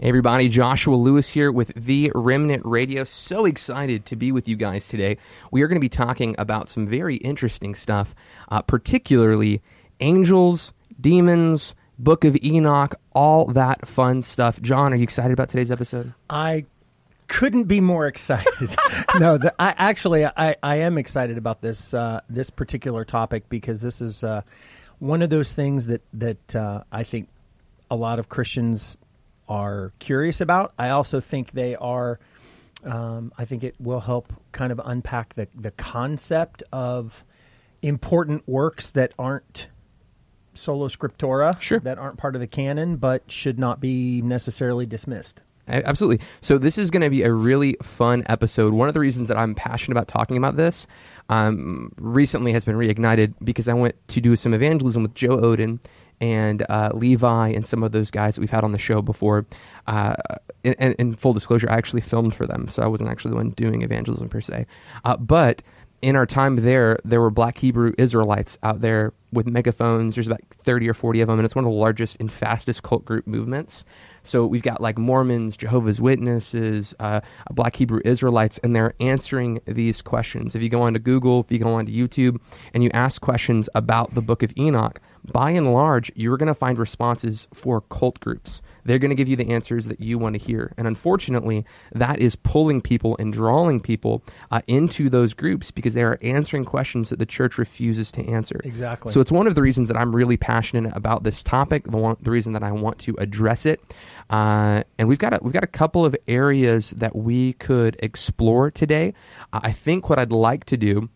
Hey everybody, Joshua Lewis here with The Remnant Radio. So excited to be with you guys today. We are going to be talking about some very interesting stuff, uh, particularly angels, demons, Book of Enoch, all that fun stuff. Jon, are you excited about today's episode? I couldn't be more excited. no, the, I actually I, I am excited about this uh, this particular topic because this is uh, one of those things that that uh, I think a lot of Christians are curious about. I also think they are. Um, I think it will help kind of unpack the the concept of important works that aren't sola scriptura, Sure. that aren't part of the canon, but should not be necessarily dismissed. Absolutely. So this is going to be a really fun episode. One of the reasons that I'm passionate about talking about this um, recently has been reignited because I went to do some evangelism with Joe Oden and uh, Levi and some of those guys that we've had on the show before. Uh, and, and, in full disclosure, I actually filmed for them, so I wasn't actually the one doing evangelism per se. Uh, but in our time there, there were black Hebrew Israelites out there with megaphones. There's about 30 or 40 of them, and it's one of the largest and fastest cult group movements. So we've got like Mormons, Jehovah's Witnesses, uh, black Hebrew Israelites, and they're answering these questions. If you go onto Google, if you go onto YouTube, and you ask questions about the book of Enoch, by and large, you're going to find responses for cult groups. They're going to give you the answers that you want to hear. And unfortunately, that is pulling people and drawing people uh, into those groups because they are answering questions that the church refuses to answer. Exactly. So it's one of the reasons that I'm really passionate about this topic. The one, the reason that I want to address it, uh, and we've got a, we've got a couple of areas that we could explore today. Uh, I think what I'd like to do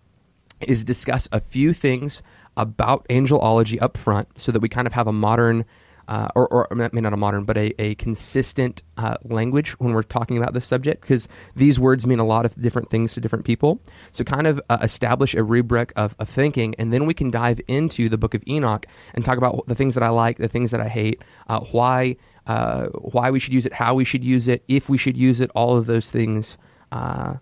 is discuss a few things about angelology up front, so that we kind of have a modern. Uh, or, or mean, not a modern, but a, a consistent uh, language when we're talking about this subject, because these words mean a lot of different things to different people. So, kind of uh, establish a rubric of, of thinking, and then we can dive into the book of Enoch and talk about the things that I like, the things that I hate, uh, why uh, why we should use it, how we should use it, if we should use it, all of those things uh,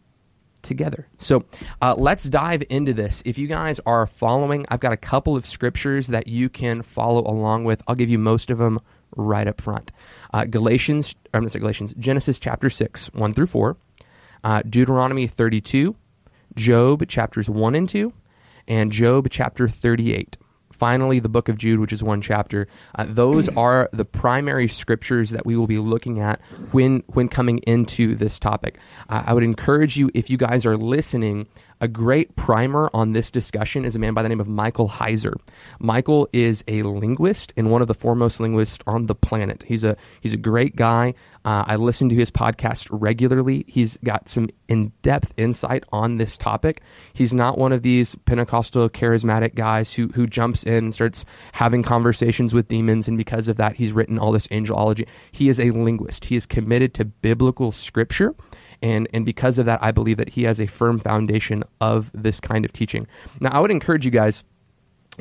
together. So uh, let's dive into this. If you guys are following, I've got a couple of scriptures that you can follow along with. I'll give you most of them right up front. Uh, Galatians, I'm not Galatians, Genesis chapter 6, 1 through 4, uh, Deuteronomy 32, Job chapters 1 and 2, and Job chapter 38 finally the book of Jude, which is one chapter. Uh, those are the primary scriptures that we will be looking at when when coming into this topic. Uh, I would encourage you, if you guys are listening, a great primer on this discussion is a man by the name of Michael Heiser. Michael is a linguist and one of the foremost linguists on the planet. He's a he's a great guy. Uh, I listen to his podcast regularly. He's got some in depth insight on this topic. He's not one of these Pentecostal charismatic guys who who jumps in and starts having conversations with demons, and because of that, he's written all this angelology. He is a linguist. He is committed to biblical scripture and and because of that i believe that he has a firm foundation of this kind of teaching. Now i would encourage you guys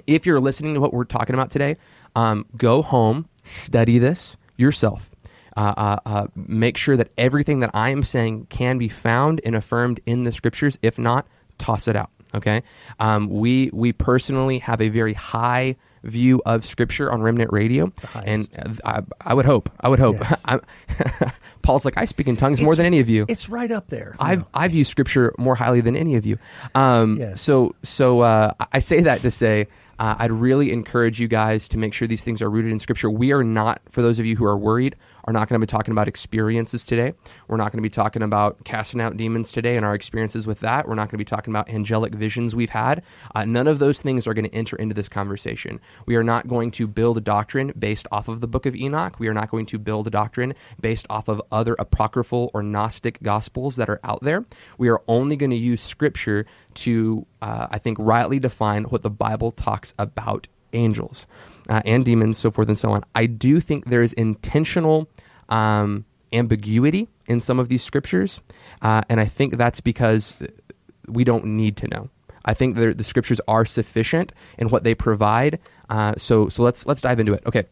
if you're listening to what we're talking about today um, go home study this yourself. Uh, uh, uh, make sure that everything that i am saying can be found and affirmed in the scriptures. If not toss it out okay um, we we personally have a very high view of scripture on remnant radio and uh, I, I would hope i would hope Yes. Paul's like i speak in tongues more than any of you It's right up there. I've I've used scripture more highly than any of you. Um, Yes. So so uh, I say that to say uh, I'd really encourage you guys to make sure these things are rooted in scripture. We are not, for those of you who are worried, are not going to be talking about experiences today. We're not going to be talking about casting out demons today and our experiences with that. We're not going to be talking about angelic visions we've had. Uh, none of those things are going to enter into this conversation. We are not going to build a doctrine based off of the book of Enoch. We are not going to build a doctrine based off of other apocryphal or Gnostic gospels that are out there. We are only going to use scripture to, uh, I think, rightly define what the Bible talks about angels uh, and demons, so forth and so on. I do think there is intentional um, ambiguity in some of these scriptures, uh, and I think that's because we don't need to know. I think the scriptures are sufficient in what they provide. Uh, so so let's let's dive into it. Okay,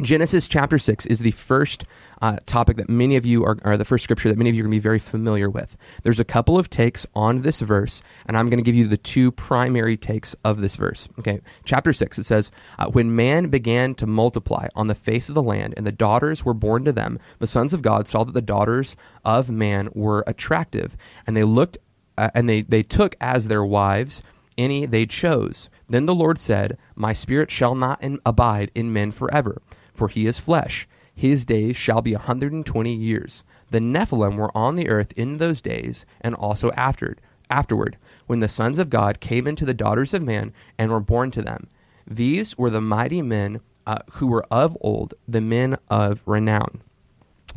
Genesis chapter 6 is the first uh, topic that many of you are, are, the first scripture that many of you are going to be very familiar with. There's a couple of takes on this verse, and I'm going to give you the two primary takes of this verse. Okay, chapter 6, it says, uh, When man began to multiply on the face of the land, and the daughters were born to them, the sons of God saw that the daughters of man were attractive, and they looked, uh, and they, they took as their wives any they chose. Then the Lord said, My spirit shall not in, abide in men forever for he is flesh. His days shall be a hundred and twenty years. The Nephilim were on the earth in those days, and also after, afterward, when the sons of God came into the daughters of man and were born to them. These were the mighty men uh, who were of old, the men of renown.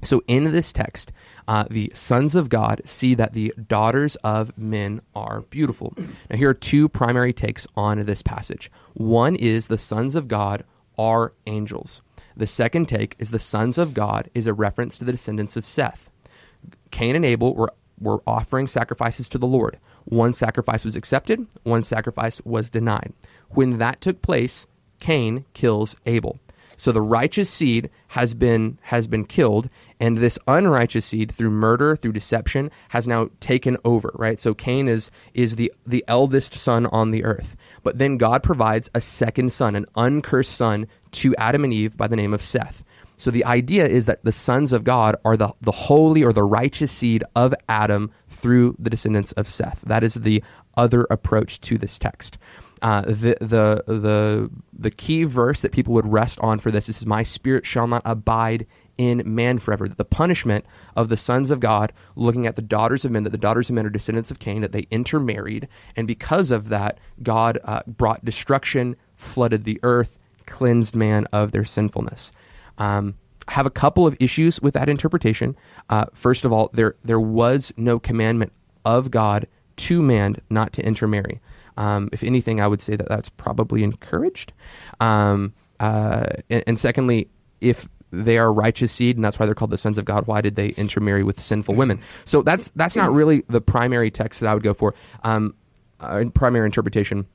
So in this text, uh, the sons of God see that the daughters of men are beautiful. Now, here are two primary takes on this passage. One is the sons of God are angels. The second take is the sons of God is a reference to the descendants of Seth. Cain and Abel were, were offering sacrifices to the Lord. One sacrifice was accepted, one sacrifice was denied. When that took place, Cain kills Abel. So the righteous seed has been has been killed, and this unrighteous seed, through murder, through deception, has now taken over. Right. So Cain is is the the eldest son on the earth. But then God provides a second son, an uncursed son, to Adam and Eve by the name of Seth. So the idea is that the sons of God are the, the holy or the righteous seed of Adam through the descendants of Seth. That is the other approach to this text. Uh, the the the the key verse that people would rest on for this is my spirit shall not abide in man forever. The punishment of the sons of God looking at the daughters of men, that the daughters of men are descendants of Cain, that they intermarried, and because of that, God uh, brought destruction, flooded the earth, cleansed man of their sinfulness. Um, I have a couple of issues with that interpretation. Uh, first of all, there there was no commandment of God to man not to intermarry. Um, if anything, I would say that that's probably encouraged. Um, uh, and, and, secondly, if they are righteous seed, and that's why they're called the sons of God. Why did they intermarry with sinful women? So that's that's not really the primary text that I would go for. Um, uh, primary interpretation.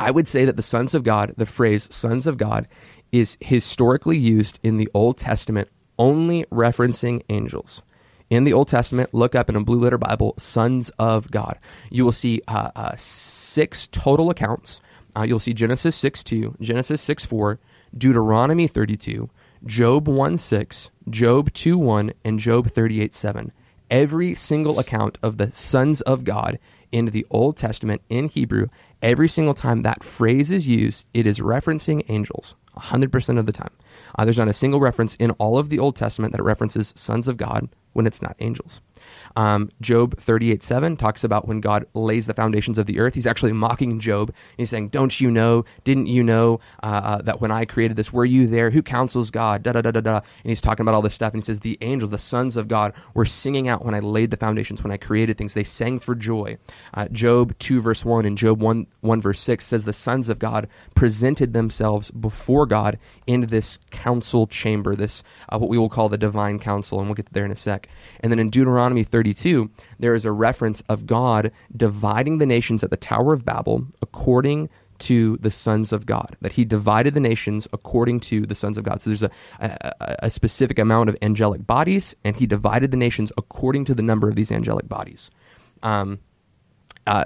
I would say that the sons of God, the phrase "sons of God," is historically used in the Old Testament only referencing angels in the Old Testament, look up in a blue letter Bible, sons of God. You will see uh, uh, six total accounts. Uh, you'll see Genesis 6 2, Genesis 6 4, Deuteronomy 32, Job 1 6, Job 2 1, and Job 38 7. Every single account of the sons of God in the Old Testament in Hebrew, every single time that phrase is used, it is referencing angels 100% of the time. Uh, there's not a single reference in all of the Old Testament that references sons of God when it's not angels. Um, Job 38 7 talks about when God lays the foundations of the earth. He's actually mocking Job. He's saying, Don't you know? Didn't you know uh, uh, that when I created this, were you there? Who counsels God? Da da da da da. And he's talking about all this stuff. And he says, The angels, the sons of God, were singing out when I laid the foundations, when I created things. They sang for joy. Uh, Job 2 verse 1 and Job 1, 1 verse 6 says, The sons of God presented themselves before God in this council chamber, this, uh, what we will call the divine council. And we'll get there in a sec. And then in Deuteronomy 30, 32, there is a reference of God dividing the nations at the Tower of Babel according to the sons of God, that he divided the nations according to the sons of God. So there's a, a, a, specific amount of angelic bodies, and he divided the nations according to the number of these angelic bodies. Um, uh,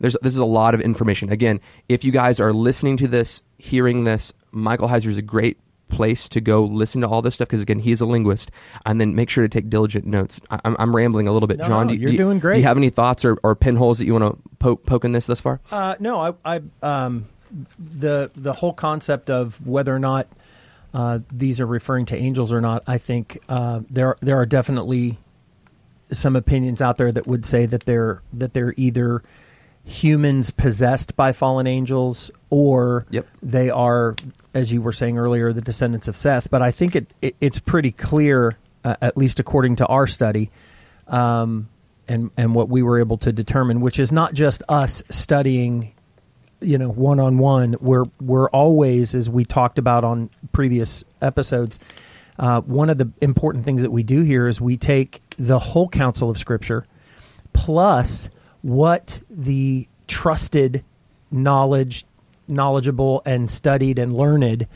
there's, this is a lot of information. Again, if you guys are listening to this, hearing this, Michael Heiser is a great place to go listen to all this stuff because again he's a linguist and then make sure to take diligent notes. I, am I'm rambling a little bit. No, Jon no, do, you're do, doing great do you have any thoughts or, or pinholes that you want to poke, poke in this thus far? Uh, no I, I um, the the whole concept of whether or not uh, these are referring to angels or not, I think uh, there there are definitely some opinions out there that would say that they're that they're either humans possessed by fallen angels or Yep. they are, as you were saying earlier, the descendants of Seth. But I think it, it it's pretty clear, uh, at least according to our study, um, and and what we were able to determine, which is not just us studying you know one on one we're we're always as we talked about on previous episodes uh, one of the important things that we do here is we take the whole counsel of scripture plus what the trusted knowledge knowledgeable and studied and learned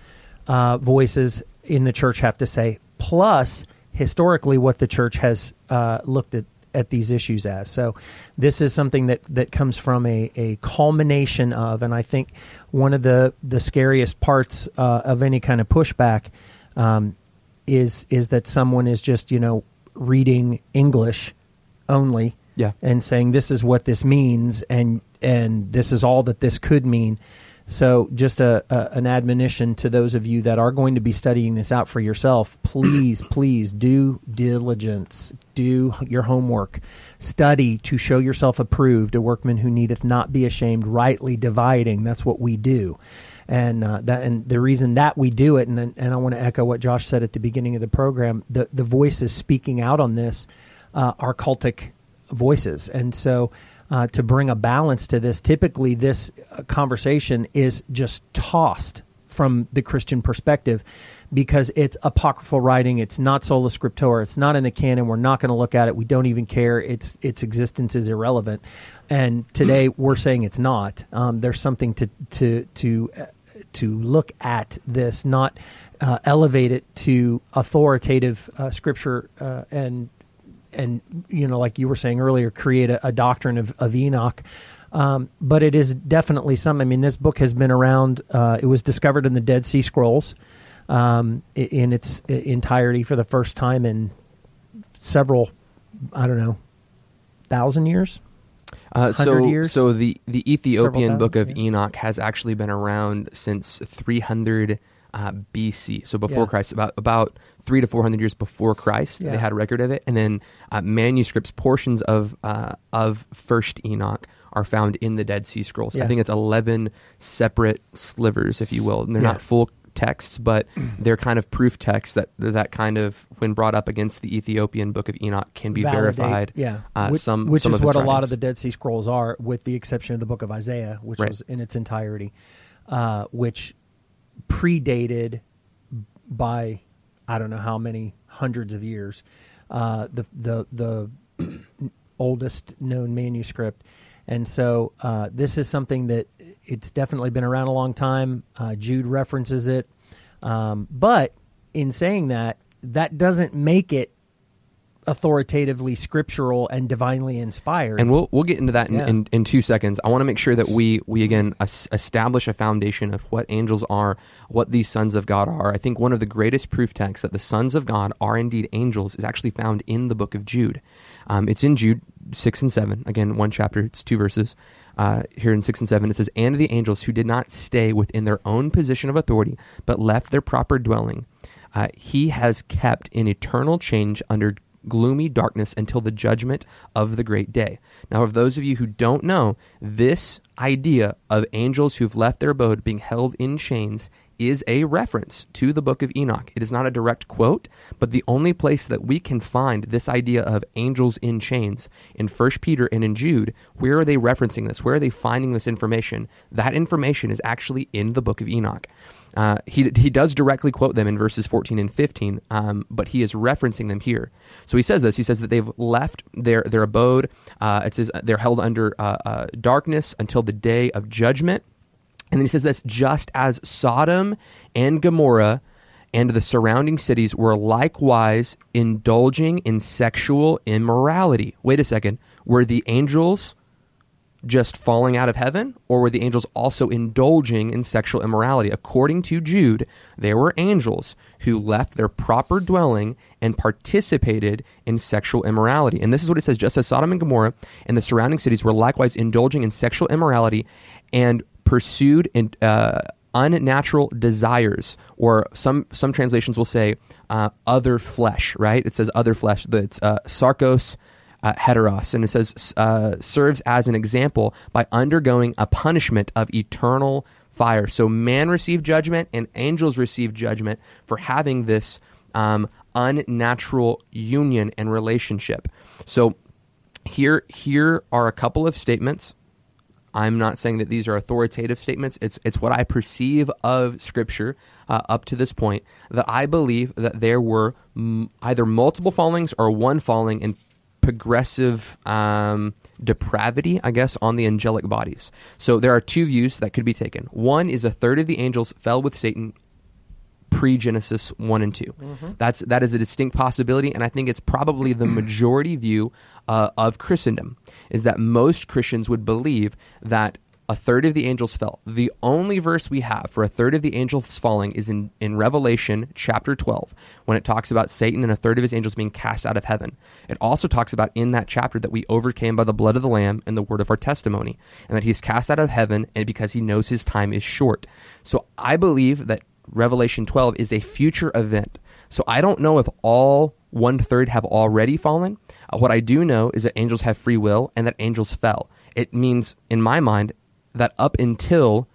uh, voices in the church have to say plus historically what the church has uh, looked at at these issues as. So this is something that, that comes from a, a culmination of, and I think one of the, the scariest parts uh, of any kind of pushback um, is is that someone is just you know reading English only Yeah. and saying this is what this means and and this is all that this could mean. So just a, a an admonition to those of you that are going to be studying this out for yourself, please, please do diligence, do your homework, study to show yourself approved, a workman who needeth not be ashamed, rightly dividing. That's what we do. And uh, that, and the reason that we do it, and and I want to echo what Josh said at the beginning of the program. The the voices speaking out on this uh, are cultic voices, and so uh, to bring a balance to this, typically this uh, conversation is just tossed from the Christian perspective because it's apocryphal writing. It's not sola scriptura. It's not in the canon. We're not going to look at it. We don't even care. Its its existence is irrelevant. And today we're saying it's not. Um, there's something to to to uh, to look at this, not uh, elevate it to authoritative uh, scripture uh, and and you know, like you were saying earlier, create a, a doctrine of, of Enoch. Um, but it is definitely some. I mean, this book has been around. Uh, it was discovered in the Dead Sea Scrolls um, in its entirety for the first time in several, I don't know, thousand years. Uh, so, years? so the the Ethiopian Several book of thousand, Enoch has actually been around since 300 uh, BC, so before Yeah. Christ, about about three to 400 years before Christ, Yeah. they had a record of it, and then uh, manuscripts, portions of uh, of First Enoch are found in the Dead Sea Scrolls. I think it's 11 separate slivers, if you will, and they're Yeah. not full texts, but they're kind of proof texts that that kind of, when brought up against the Ethiopian book of Enoch, can be Validate, verified. Yeah, uh, which, some which some is what its a lot of the Dead Sea Scrolls are, with the exception of the Book of Isaiah, which Right. was in its entirety, uh, which predated by I don't know how many hundreds of years uh, the the the oldest known manuscript. And so uh, this is something that it's definitely been around a long time. Uh, Jude references it, um, but in saying that, that doesn't make it authoritatively scriptural and divinely inspired. and we'll we'll get into that in, Yeah. in, in two seconds. I want to make sure that we we again es- establish a foundation of what angels are, what these sons of God are. I think one of the greatest proof texts that the sons of God are indeed angels is actually found in the book of Jude. Um, it's in Jude six and seven. Again, one chapter. It's two verses. Uh, here in six and seven, it says, "And the angels who did not stay within their own position of authority, but left their proper dwelling, uh, he has kept in eternal change under gloomy darkness until the judgment of the great day. Now, of those of you who don't know, this idea of angels who've left their abode being held in chains is a reference to the book of Enoch. It is not a direct quote, but the only place that we can find this idea of angels in chains in 1 Peter and in Jude, where are they referencing this? Where are they finding this information? That information is actually in the book of Enoch. Uh, he he does directly quote them in verses 14 and 15, um, but he is referencing them here. So he says this. He says that they've left their their abode. Uh, it says they're held under uh, uh, darkness until the day of judgment. And then he says this: just as Sodom and Gomorrah and the surrounding cities were likewise indulging in sexual immorality. Wait a second. Were the angels just falling out of heaven, or were the angels also indulging in sexual immorality? According to Jude, there were angels who left their proper dwelling and participated in sexual immorality. And this is what it says just as Sodom and Gomorrah and the surrounding cities were likewise indulging in sexual immorality and pursued in, uh, unnatural desires, or some some translations will say uh, other flesh. Right? It says other flesh. That's uh, sarkos. Uh, heteros, and it says uh, serves as an example by undergoing a punishment of eternal fire. So man received judgment, and angels received judgment for having this um, unnatural union and relationship. So here here are a couple of statements I'm not saying that these are authoritative statements. It's it's what I perceive of Scripture uh, up to this point. That I believe that there were m- either multiple fallings or one falling in progressive um, depravity, I guess, on the angelic bodies. So there are two views that could be taken. One is a third of the angels fell with Satan pre Genesis one and 2 mm-hmm. That's that is a distinct possibility, and I think it's probably the majority view uh, of Christendom. Is that most Christians would believe that a third of the angels fell. The only verse we have for a third of the angels falling is in, in Revelation chapter 12, when it talks about Satan and a third of his angels being cast out of heaven. It also talks about in that chapter that we overcame by the blood of the Lamb and the word of our testimony, and that he's cast out of heaven and because he knows his time is short. So I believe that Revelation 12 is a future event. So I don't know if all one third have already fallen. Uh, what I do know is that angels have free will and that angels fell. It means, in my mind, that up until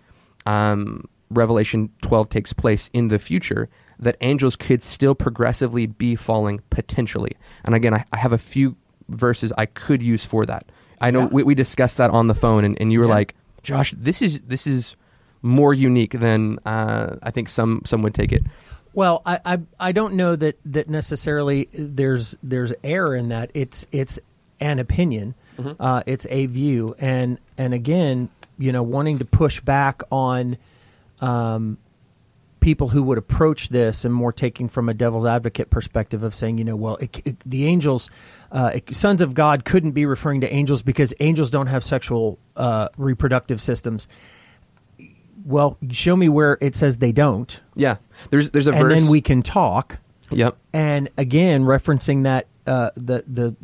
um, Revelation 12 takes place in the future, that angels could still progressively be falling potentially. And again, I, I have a few verses I could use for that. I know yeah. we, we discussed that on the phone, and, and you were yeah. like, Josh, this is this is more unique than uh, I think some some would take it. Well, I, I, I don't know that that necessarily there's there's error in that. It's it's an opinion. Mm-hmm. Uh, it's a view, and and again, you know, wanting to push back on um, people who would approach this and more taking from a devil's advocate perspective of saying, you know, well, it, it, the angels, uh, sons of God, couldn't be referring to angels because angels don't have sexual uh, reproductive systems well, show me where it says they don't. Yeah, there's there's a verse and verse, then we can talk. Yep. And again, referencing that uh, the the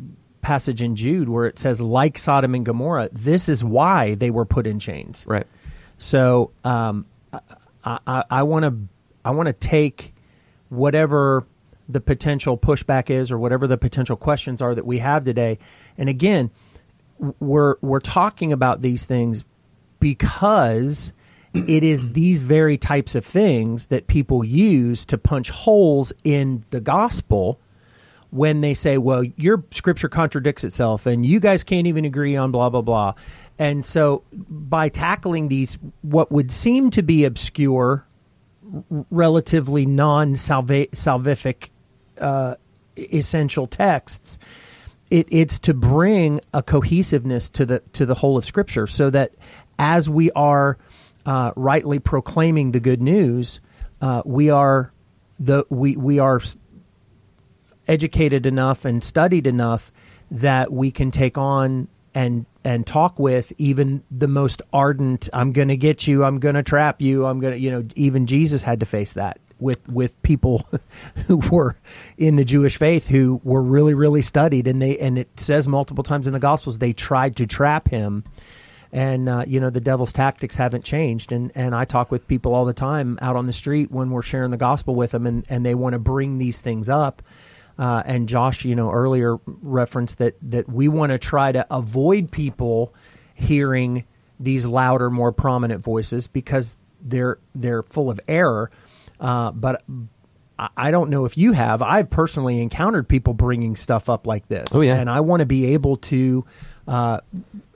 passage in Jude where it says, like Sodom and Gomorrah, this is why they were put in chains. Right. So um, I want to I want to take whatever the potential pushback is or whatever the potential questions are that we have today. And again, we're we're talking about these things because it is these very types of things that people use to punch holes in the gospel when they say, well, your scripture contradicts itself and you guys can't even agree on blah, blah, blah. And so by tackling these, what would seem to be obscure, relatively non salvific uh, essential texts, it, it's to bring a cohesiveness to the to the whole of Scripture, so that as we are uh, rightly proclaiming the good news, uh, we are the we we are educated enough and studied enough that we can take on and and talk with even the most ardent I'm going to get you I'm going to trap you I'm going to you know even Jesus had to face that with with people who were in the Jewish faith who were really really studied. And they and it says multiple times in the gospels they tried to trap him and uh, you know the devil's tactics haven't changed and and I talk with people all the time out on the street when we're sharing the gospel with them and and they want to bring these things up uh, and Josh you know earlier referenced that that we want to try to avoid people hearing these louder more prominent voices because they're they're full of error uh, but I don't know if you have. I've personally encountered people bringing stuff up like this. Oh yeah, and I want to be able to uh,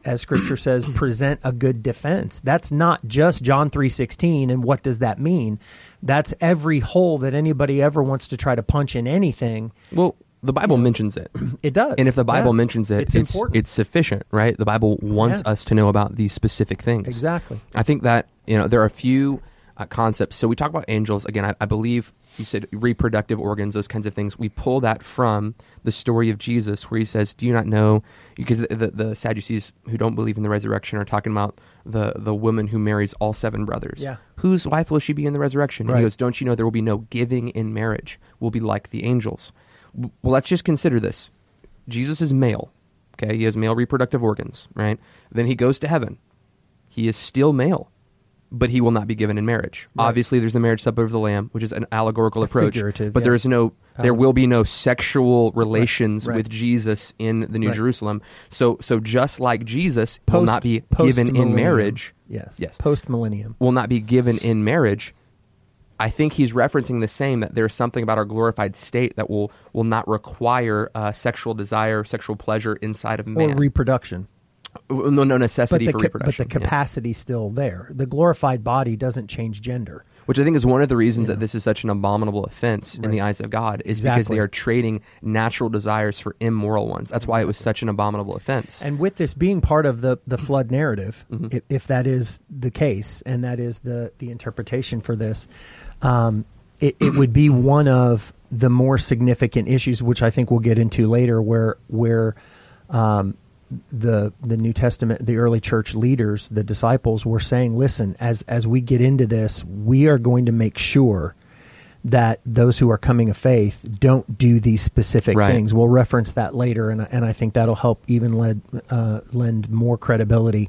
as Scripture says, present a good defense. That's not just John three sixteen. And what does that mean? That's every hole that anybody ever wants to try to punch in anything. Well, the Bible mentions it. It does. And if the Bible yeah. mentions it, it's, it's, it's, sufficient, right? The Bible wants yeah. us to know about these specific things. Exactly. I think that you know there are a few uh, concepts. So we talk about angels again. I, I believe you said reproductive organs, those kinds of things. We pull that from the story of Jesus, where he says, "Do you not know?" Because the, the, the, Sadducees who don't believe in the resurrection are talking about the the woman who marries all seven brothers. Yeah. Whose wife will she be in the resurrection? Right. And he goes, "Don't you know there will be no giving in marriage? We'll be like the angels." Well, let's just consider this. Jesus is male. Okay, he has male reproductive organs, right? Then he goes to heaven. He is still male. But he will not be given in marriage. Obviously, there's the marriage supper of the Lamb, which is an allegorical approach. but yeah. there is no, there will be no sexual relations right. with Jesus in the New Right. Jerusalem. So, so just like Jesus will not be given in marriage, Yes. Yes. Post millennium. will not be given in marriage. I think he's referencing the same that there's something about our glorified state that will will not require uh, sexual desire, sexual pleasure inside of man, Or reproduction. No, no necessity for ca- but reproduction. the yeah. capacity's still there. The glorified body doesn't change gender. Which I think is one of the reasons Yeah. that this is such an abominable offense in the eyes of God, is because they are trading natural desires for immoral ones. That's why it was such an abominable offense. And with this being part of the, the flood narrative, Mm-hmm. if, if that is the case, and that is the, the interpretation for this, um, it, it would be one of the more significant issues, which I think we'll get into later, where where um, the the New Testament, the early church leaders, the disciples were saying, "Listen, as as we get into this, we are going to make sure." That those who are coming of faith don't do these specific Right. things. We'll reference that later, and, I- and I think that'll help even led, uh, lend more credibility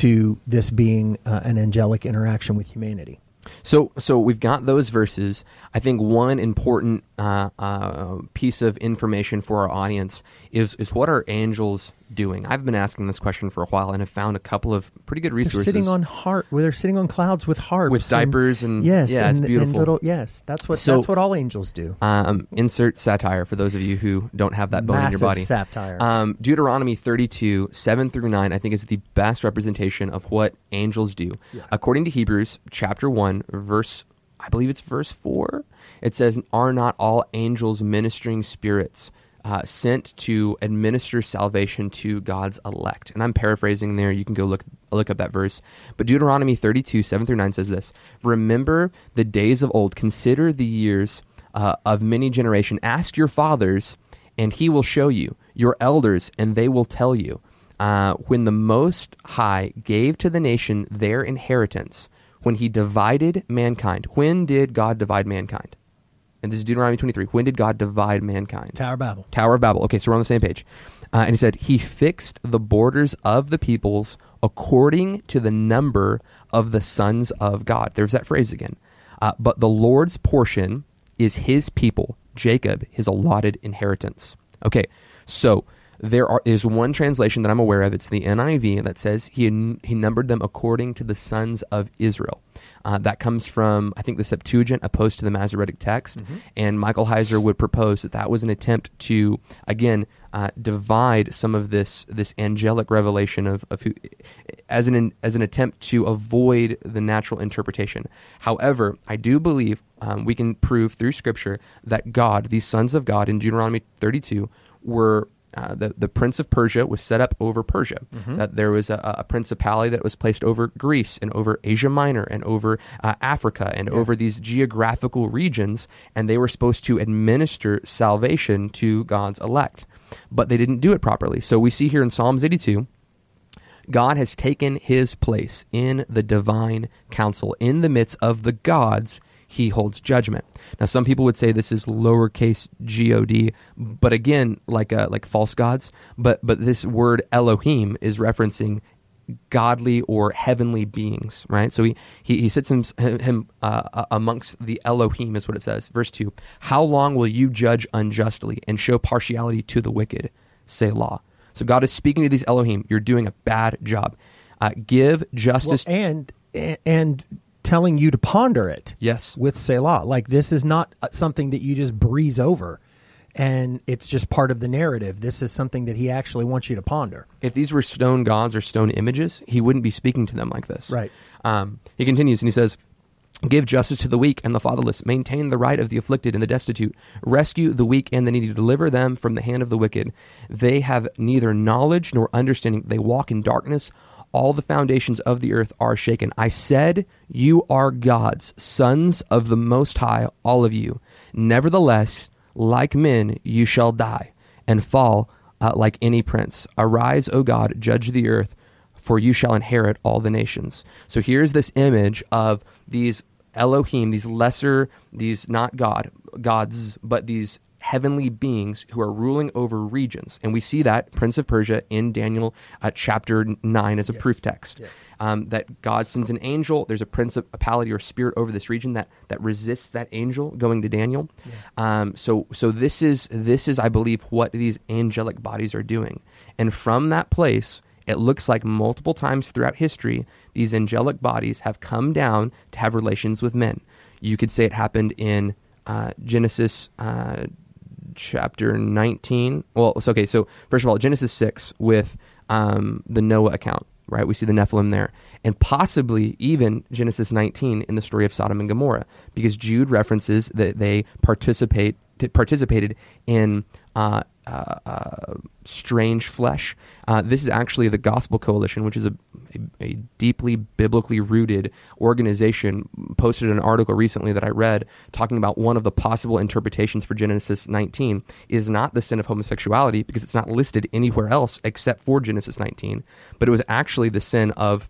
to this being uh, an angelic interaction with humanity. So, so we've got those verses. I think one important uh, uh, piece of information for our audience is is what are angels doing? I've been asking this question for a while and have found a couple of pretty good They're resources. sitting on heart. Well, they're sitting on clouds with harps, With diapers and- yes, yeah, and, it's beautiful. And little, yes, that's what So- that's what all angels do. um, insert satire for those of you who don't have that bone in your body. satire. Um, Deuteronomy 32, 7 through 9, I think is the best representation of what angels do. According to Hebrews chapter 1, verse, I believe it's verse 4, it says, Are not all angels ministering spirits uh, sent to administer salvation to God's elect? And I'm paraphrasing there. You can go look, look up that verse. But Deuteronomy 32, 7 through 9 says this Remember the days of old, consider the years uh, of many generation. Ask your fathers, and he will show you your elders, and they will tell you. Uh, when the Most High gave to the nation their inheritance, when he divided mankind, when did God divide mankind? And this is Deuteronomy 23. When did God divide mankind? Tower of Babel. Tower of Babel. Okay, so we're on the same page. Uh, and he said, He fixed the borders of the peoples according to the number of the sons of God. There's that phrase again. Uh, but the Lord's portion is his people, Jacob, his allotted inheritance. Okay, so there are, is one translation that I'm aware of. It's the NIV that says he he numbered them according to the sons of Israel. Uh, that comes from I think the Septuagint opposed to the Masoretic text, and Michael Heiser would propose that that was an attempt to again uh, divide some of this this angelic revelation of, of who as an as an attempt to avoid the natural interpretation. However, I do believe um, we can prove through Scripture that God, these sons of God in Deuteronomy 32, were uh, the the prince of Persia was set up over Persia. That there was a, a principality that was placed over Greece and over Asia Minor and over uh, Africa and over these geographical regions, and they were supposed to administer salvation to God's elect, but they didn't do it properly. So we see here in Psalms 82. God has taken his place in the divine council. In the midst of the gods, he holds judgment. Now, some people would say this is lowercase god, but again, like uh, like false gods. But but this word Elohim is referencing godly or heavenly beings, right? So he he, he sits him, him uh, amongst the Elohim, is what it says. Verse two: How long will you judge unjustly and show partiality to the wicked? Selah. So God is speaking to these Elohim. You're doing a bad job. Uh, give Well, justice. and and telling you to ponder it. yes. with Selah. Like this is not uh, something that you just breeze over, and it's just part of the narrative. This is something that he actually wants you to ponder. If these were stone gods or stone images, he wouldn't be speaking to them like this. Right. Um, he continues and he says, Give justice to the weak and the fatherless. Maintain the right of the afflicted and the destitute. Rescue the weak and the needy. Deliver them from the hand of the wicked. They have neither knowledge nor understanding. They walk in darkness. All the foundations of the earth are shaken. I said, You are gods, sons of the Most High, all of you. Nevertheless, like men, you shall die and fall uh, like any prince. Arise, O God, judge the earth for you shall inherit all the nations. So here's this image of these Elohim, these lesser, these not God, gods, but these heavenly beings who are ruling over regions. And we see that Prince of Persia in Daniel uh, chapter 9 as a Yes. proof text. Yes. Um, that God sends an angel. There's a principality or spirit over this region that, that resists that angel going to Daniel. Um, so so this is this is I believe what these angelic bodies are doing. And from that place, it looks like multiple times throughout history, these angelic bodies have come down to have relations with men. You could say it happened in uh, Genesis uh, chapter 19. Well, it's okay. So, first of all, Genesis 6 with um, the Noah account, right? We see the Nephilim there. And possibly even Genesis 19 in the story of Sodom and Gomorrah, because Jude references that they participate participated in uh, uh, uh, strange flesh. Uh, this is actually the Gospel Coalition, which is a, a, a deeply biblically rooted organization. Posted an article recently that I read talking about one of the possible interpretations for Genesis 19 is not the sin of homosexuality because it's not listed anywhere else except for Genesis 19, but it was actually the sin of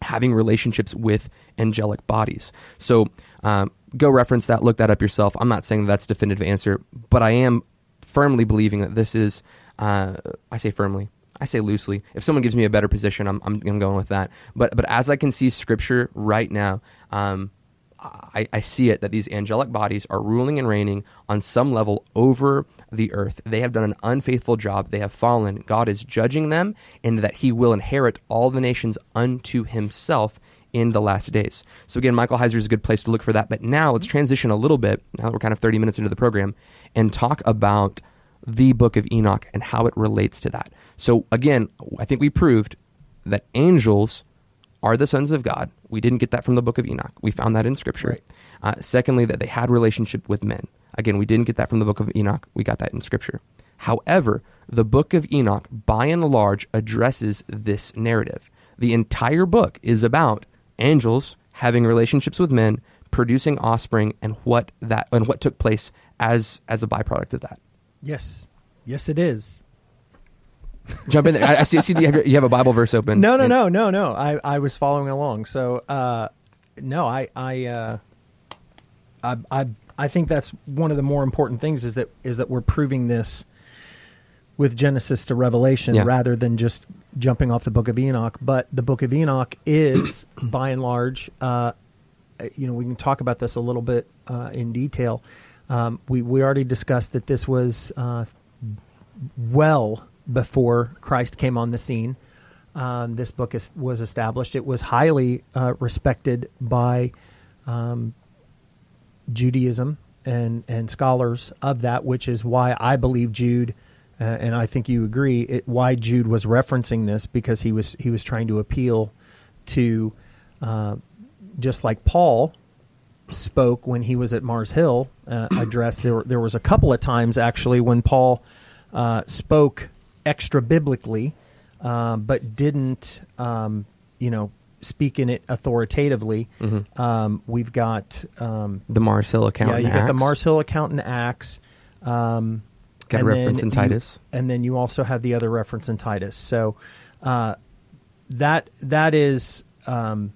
having relationships with angelic bodies. So um, go reference that, look that up yourself. I'm not saying that's definitive answer, but I am firmly believing that this is. Uh, I say firmly. I say loosely. If someone gives me a better position, I'm, I'm, I'm going with that. But but as I can see Scripture right now, um, I, I see it that these angelic bodies are ruling and reigning on some level over the earth. They have done an unfaithful job. They have fallen. God is judging them, and that He will inherit all the nations unto Himself in the last days. So again, Michael Heiser is a good place to look for that. But now let's transition a little bit. Now that we're kind of 30 minutes into the program, and talk about the Book of Enoch and how it relates to that. So again, I think we proved that angels are the sons of God. We didn't get that from the book of Enoch. We found that in Scripture. Right. Uh, secondly, that they had relationship with men. Again, we didn't get that from the book of Enoch. We got that in Scripture. However, the book of Enoch, by and large, addresses this narrative. The entire book is about angels having relationships with men, producing offspring, and what that and what took place as as a byproduct of that. Yes. Yes, it is. Jump in there. I, I see, I see you, have, you have a Bible verse open. No, no, And- no, no, no. I, I was following along. So, uh, no, I, I, uh, I, I, I think that's one of the more important things is that is that we're proving this with Genesis to Revelation Yeah. rather than just jumping off the Book of Enoch. But the Book of Enoch is, by and large, uh, you know, we can talk about this a little bit uh, in detail. Um, we we already discussed that this was uh, well before Christ came on the scene. Um, this book is, was established. It was highly uh, respected by um, Judaism and and scholars of that, which is why I believe Jude, uh, and I think you agree, it, why Jude was referencing this because he was he was trying to appeal to, uh, just like Paul spoke when he was at Mars Hill, uh, addressed there. There was a couple of times actually when Paul uh, spoke extra biblically, uh, but didn't, um, you know, speak in it authoritatively. Um, we've got, um, The Mars Hill account. yeah, you got the Mars Hill account in Acts. Um, Got a and reference then in you- Titus. and then you also have the other reference in Titus. So uh, that that is, um,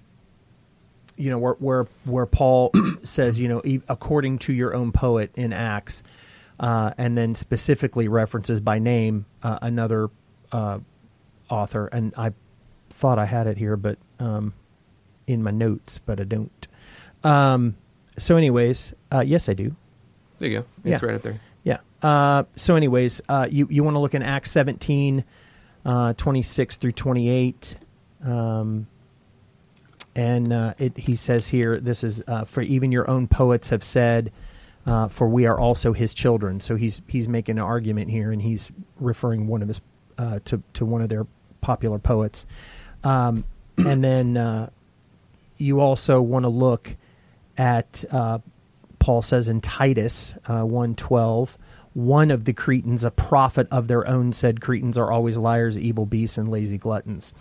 you know, where where where Paul says, you know, according to your own poet in Acts, uh, and then specifically references by name uh, another uh, author. And I thought I had it here, but um, in my notes, but I don't. Um, so, anyways, uh, yes, I do. There you go. It's Yeah. right up there. Yeah. Uh, so, anyways, uh, you you want to look in Acts 17, uh, 26 through 28. Um, and uh, it, he says here, this is uh, for even your own poets have said, uh, for we are also his children. So he's he's making an argument here, and he's referring one of his to to one of their popular poets. Um, and then you also want to look at Paul says in Titus uh, one twelve. One of the Cretans, a prophet of their own, said Cretans are always liars, evil beasts, and lazy gluttons.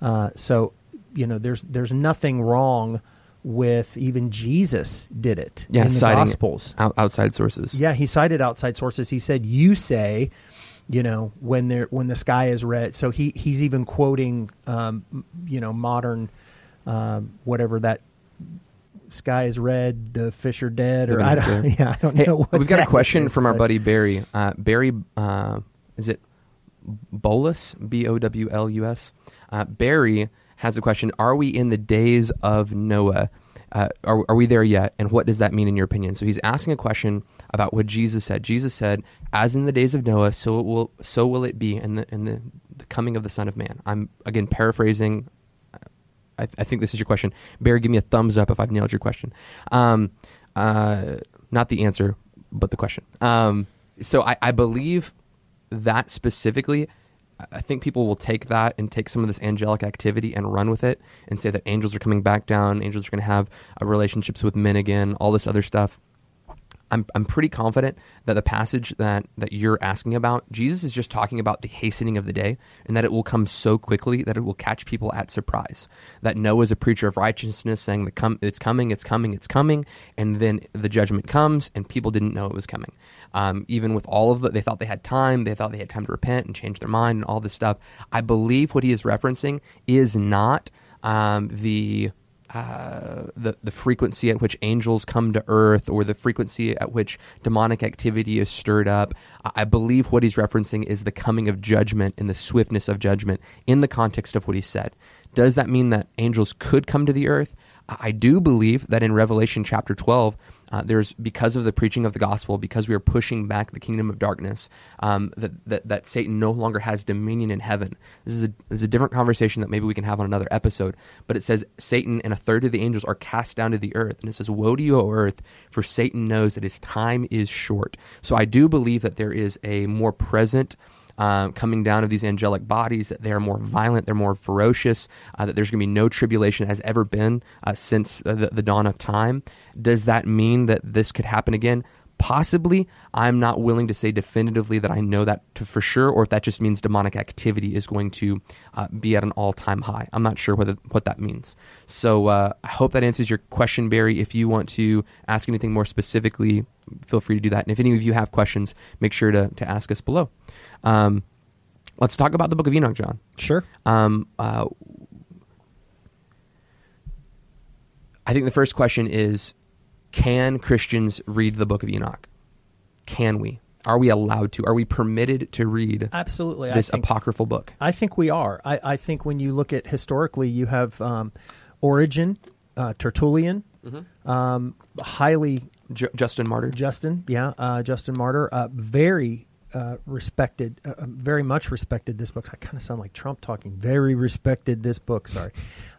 Uh, so, you know, there's there's nothing wrong with even Jesus did it Yeah, in the Gospels. out, outside sources. Yeah, he cited outside sources. He said, "You say, you know, when there when the sky is red." So he he's even quoting, um, you know, modern, um, whatever that sky is red, the fish are dead, or I don't. there. Yeah, I don't Hey, know. What we've got a question is, from our but- buddy Barry. Uh, Barry, uh, is it Bowlus? B O W L U S. Uh, Barry has a question. Are we in the days of Noah? Uh, are, are we there yet? And what does that mean in your opinion? So he's asking a question about what Jesus said. Jesus said, "As in the days of Noah, so it will so will it be in the in the, the coming of the Son of Man." I'm again paraphrasing. I, I think this is your question. Barry, give me a thumbs up if I've nailed your question. Um, uh, not the answer, but the question. Um, so I, I believe that specifically, I- think people will take that and take some of this angelic activity and run with it and say that angels are coming back down, angels are going to have uh, relationships with men again, all this other stuff. I'm I'm pretty confident that the passage that that you're asking about, Jesus is just talking about the hastening of the day, and that it will come so quickly that it will catch people at surprise. That Noah is a preacher of righteousness, saying the come, it's coming, it's coming, it's coming, and then the judgment comes, and people didn't know it was coming. Um, even with all of the, they thought they had time, they thought they had time to repent and change their mind and all this stuff. I believe what he is referencing is not um, the uh, the the frequency at which angels come to earth or the frequency at which demonic activity is stirred up. I believe what he's referencing is the coming of judgment and the swiftness of judgment in the context of what he said. Does that mean that angels could come to the earth? I do believe that in Revelation chapter 12, uh, there's because of the preaching of the gospel, because we are pushing back the kingdom of darkness, um, that, that that Satan no longer has dominion in heaven. This is a this is a different conversation that maybe we can have on another episode. But it says Satan and a third of the angels are cast down to the earth, and it says, "Woe to you, O earth, for Satan knows that his time is short." So I do believe that there is a more present um, coming down of these angelic bodies, that they're more violent, they're more ferocious, uh, that there's going to be no tribulation has ever been uh, since the, the dawn of time. Does that mean that this could happen again? Possibly. I'm not willing to say definitively that I know that for sure, or if that just means demonic activity is going to uh, be at an all-time high. I'm not sure whether, what that means. So uh, I hope that answers your question, Barry. If you want to ask anything more specifically, feel free to do that. And if any of you have questions, make sure to, to ask us below. Um, let's talk about the Book of Enoch, Jon. Sure. Um, uh, I think the first question is Can Christians read the Book of Enoch? Can we? Are we allowed to? Are we permitted to read Absolutely. this think, apocryphal book? I think we are. I, I think when you look at historically, you have um, Origen, uh, Tertullian, Mm-hmm. um, highly Ju- Justin Martyr? Justin, yeah, uh, Justin Martyr, uh, very uh, respected, uh, uh, very much respected this book. I kind of sound like Trump talking. Very respected this book. Sorry.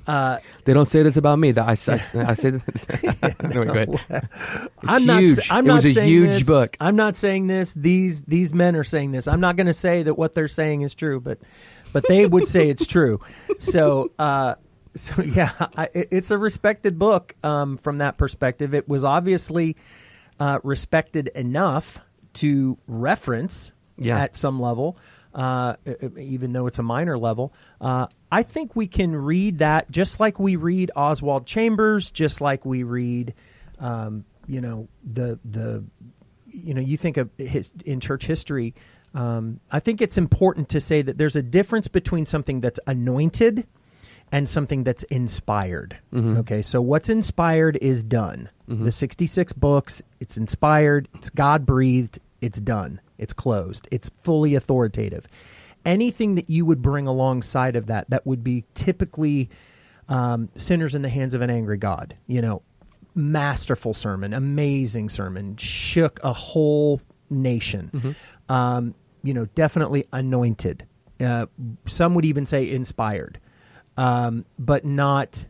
Uh, They don't say this about me. That I, I, I say. anyway, go ahead. I'm huge. not. I'm It not was a saying huge this. book. I'm not saying this. These these men are saying this. I'm not going to say that what they're saying is true, but but they would say it's true. So uh, so yeah, I, it- it's a respected book um, from that perspective. It was obviously uh, respected enough to reference Yeah. at some level. Uh, even though it's a minor level, uh, I think we can read that just like we read Oswald Chambers, just like we read, um, you know, the the, you know, you think of his, in church history. Um, I think it's important to say that there's a difference between something that's anointed and something that's inspired. Okay, so what's inspired is done. The 66 books, it's inspired, it's God breathed, it's done, it's closed, it's fully authoritative. Anything that you would bring alongside of that, that would be typically um, sinners in the hands of an angry God. You know, masterful sermon, amazing sermon, shook a whole nation. Um, you know, definitely anointed. Uh, some would even say inspired, um, but not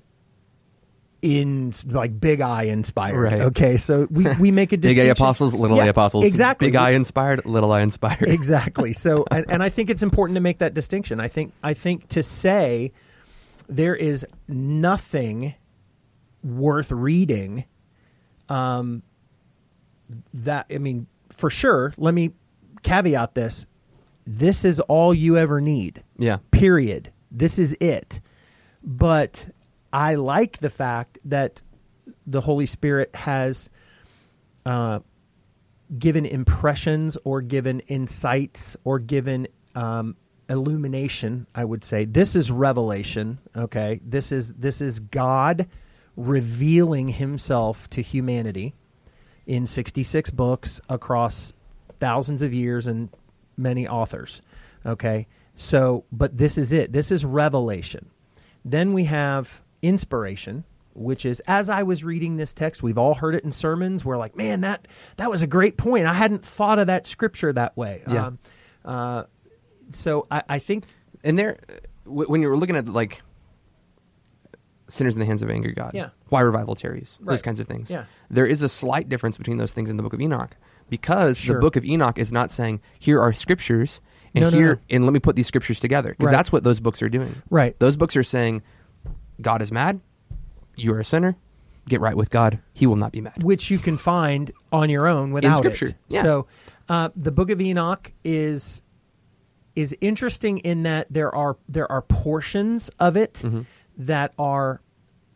in like big eye inspired. Right. Okay, so we, we make a distinction. Big. A apostles, little Yeah, A apostles. Exactly. Big I inspired, little I inspired. exactly. So, and, and I think it's important to make that distinction. I think I think to say there is nothing worth reading. Um, that I mean, for sure. Let me caveat this: this is all you ever need. Yeah. Period. This is it. But I like the fact that the Holy Spirit has uh, given impressions or given insights or given um, illumination. I would say this is revelation. Okay, this is this is God revealing himself to humanity in 66 books across thousands of years and many authors. Okay? So, but this is it. This is revelation. Then we have inspiration, which is as I was reading this text, we've all heard it in sermons. We're like, man, that that was a great point. I hadn't thought of that scripture that way. Yeah. Um, uh, so I, I think And there, when you're looking at like sinners in the hands of angry God, Yeah. why revival tarries, those kinds of things. Yeah. There is a slight difference between those things in the Book of Enoch because Sure. the Book of Enoch is not saying here are scriptures and No, no, here no. and let me put these scriptures together because Right. that's what those books are doing. right. Those books are saying God is mad, you are a sinner, get right with God, He will not be mad. which you can find on your own without Scripture, it. yeah. So, uh, the Book of Enoch is is interesting in that there are there are portions of it Mm-hmm. that are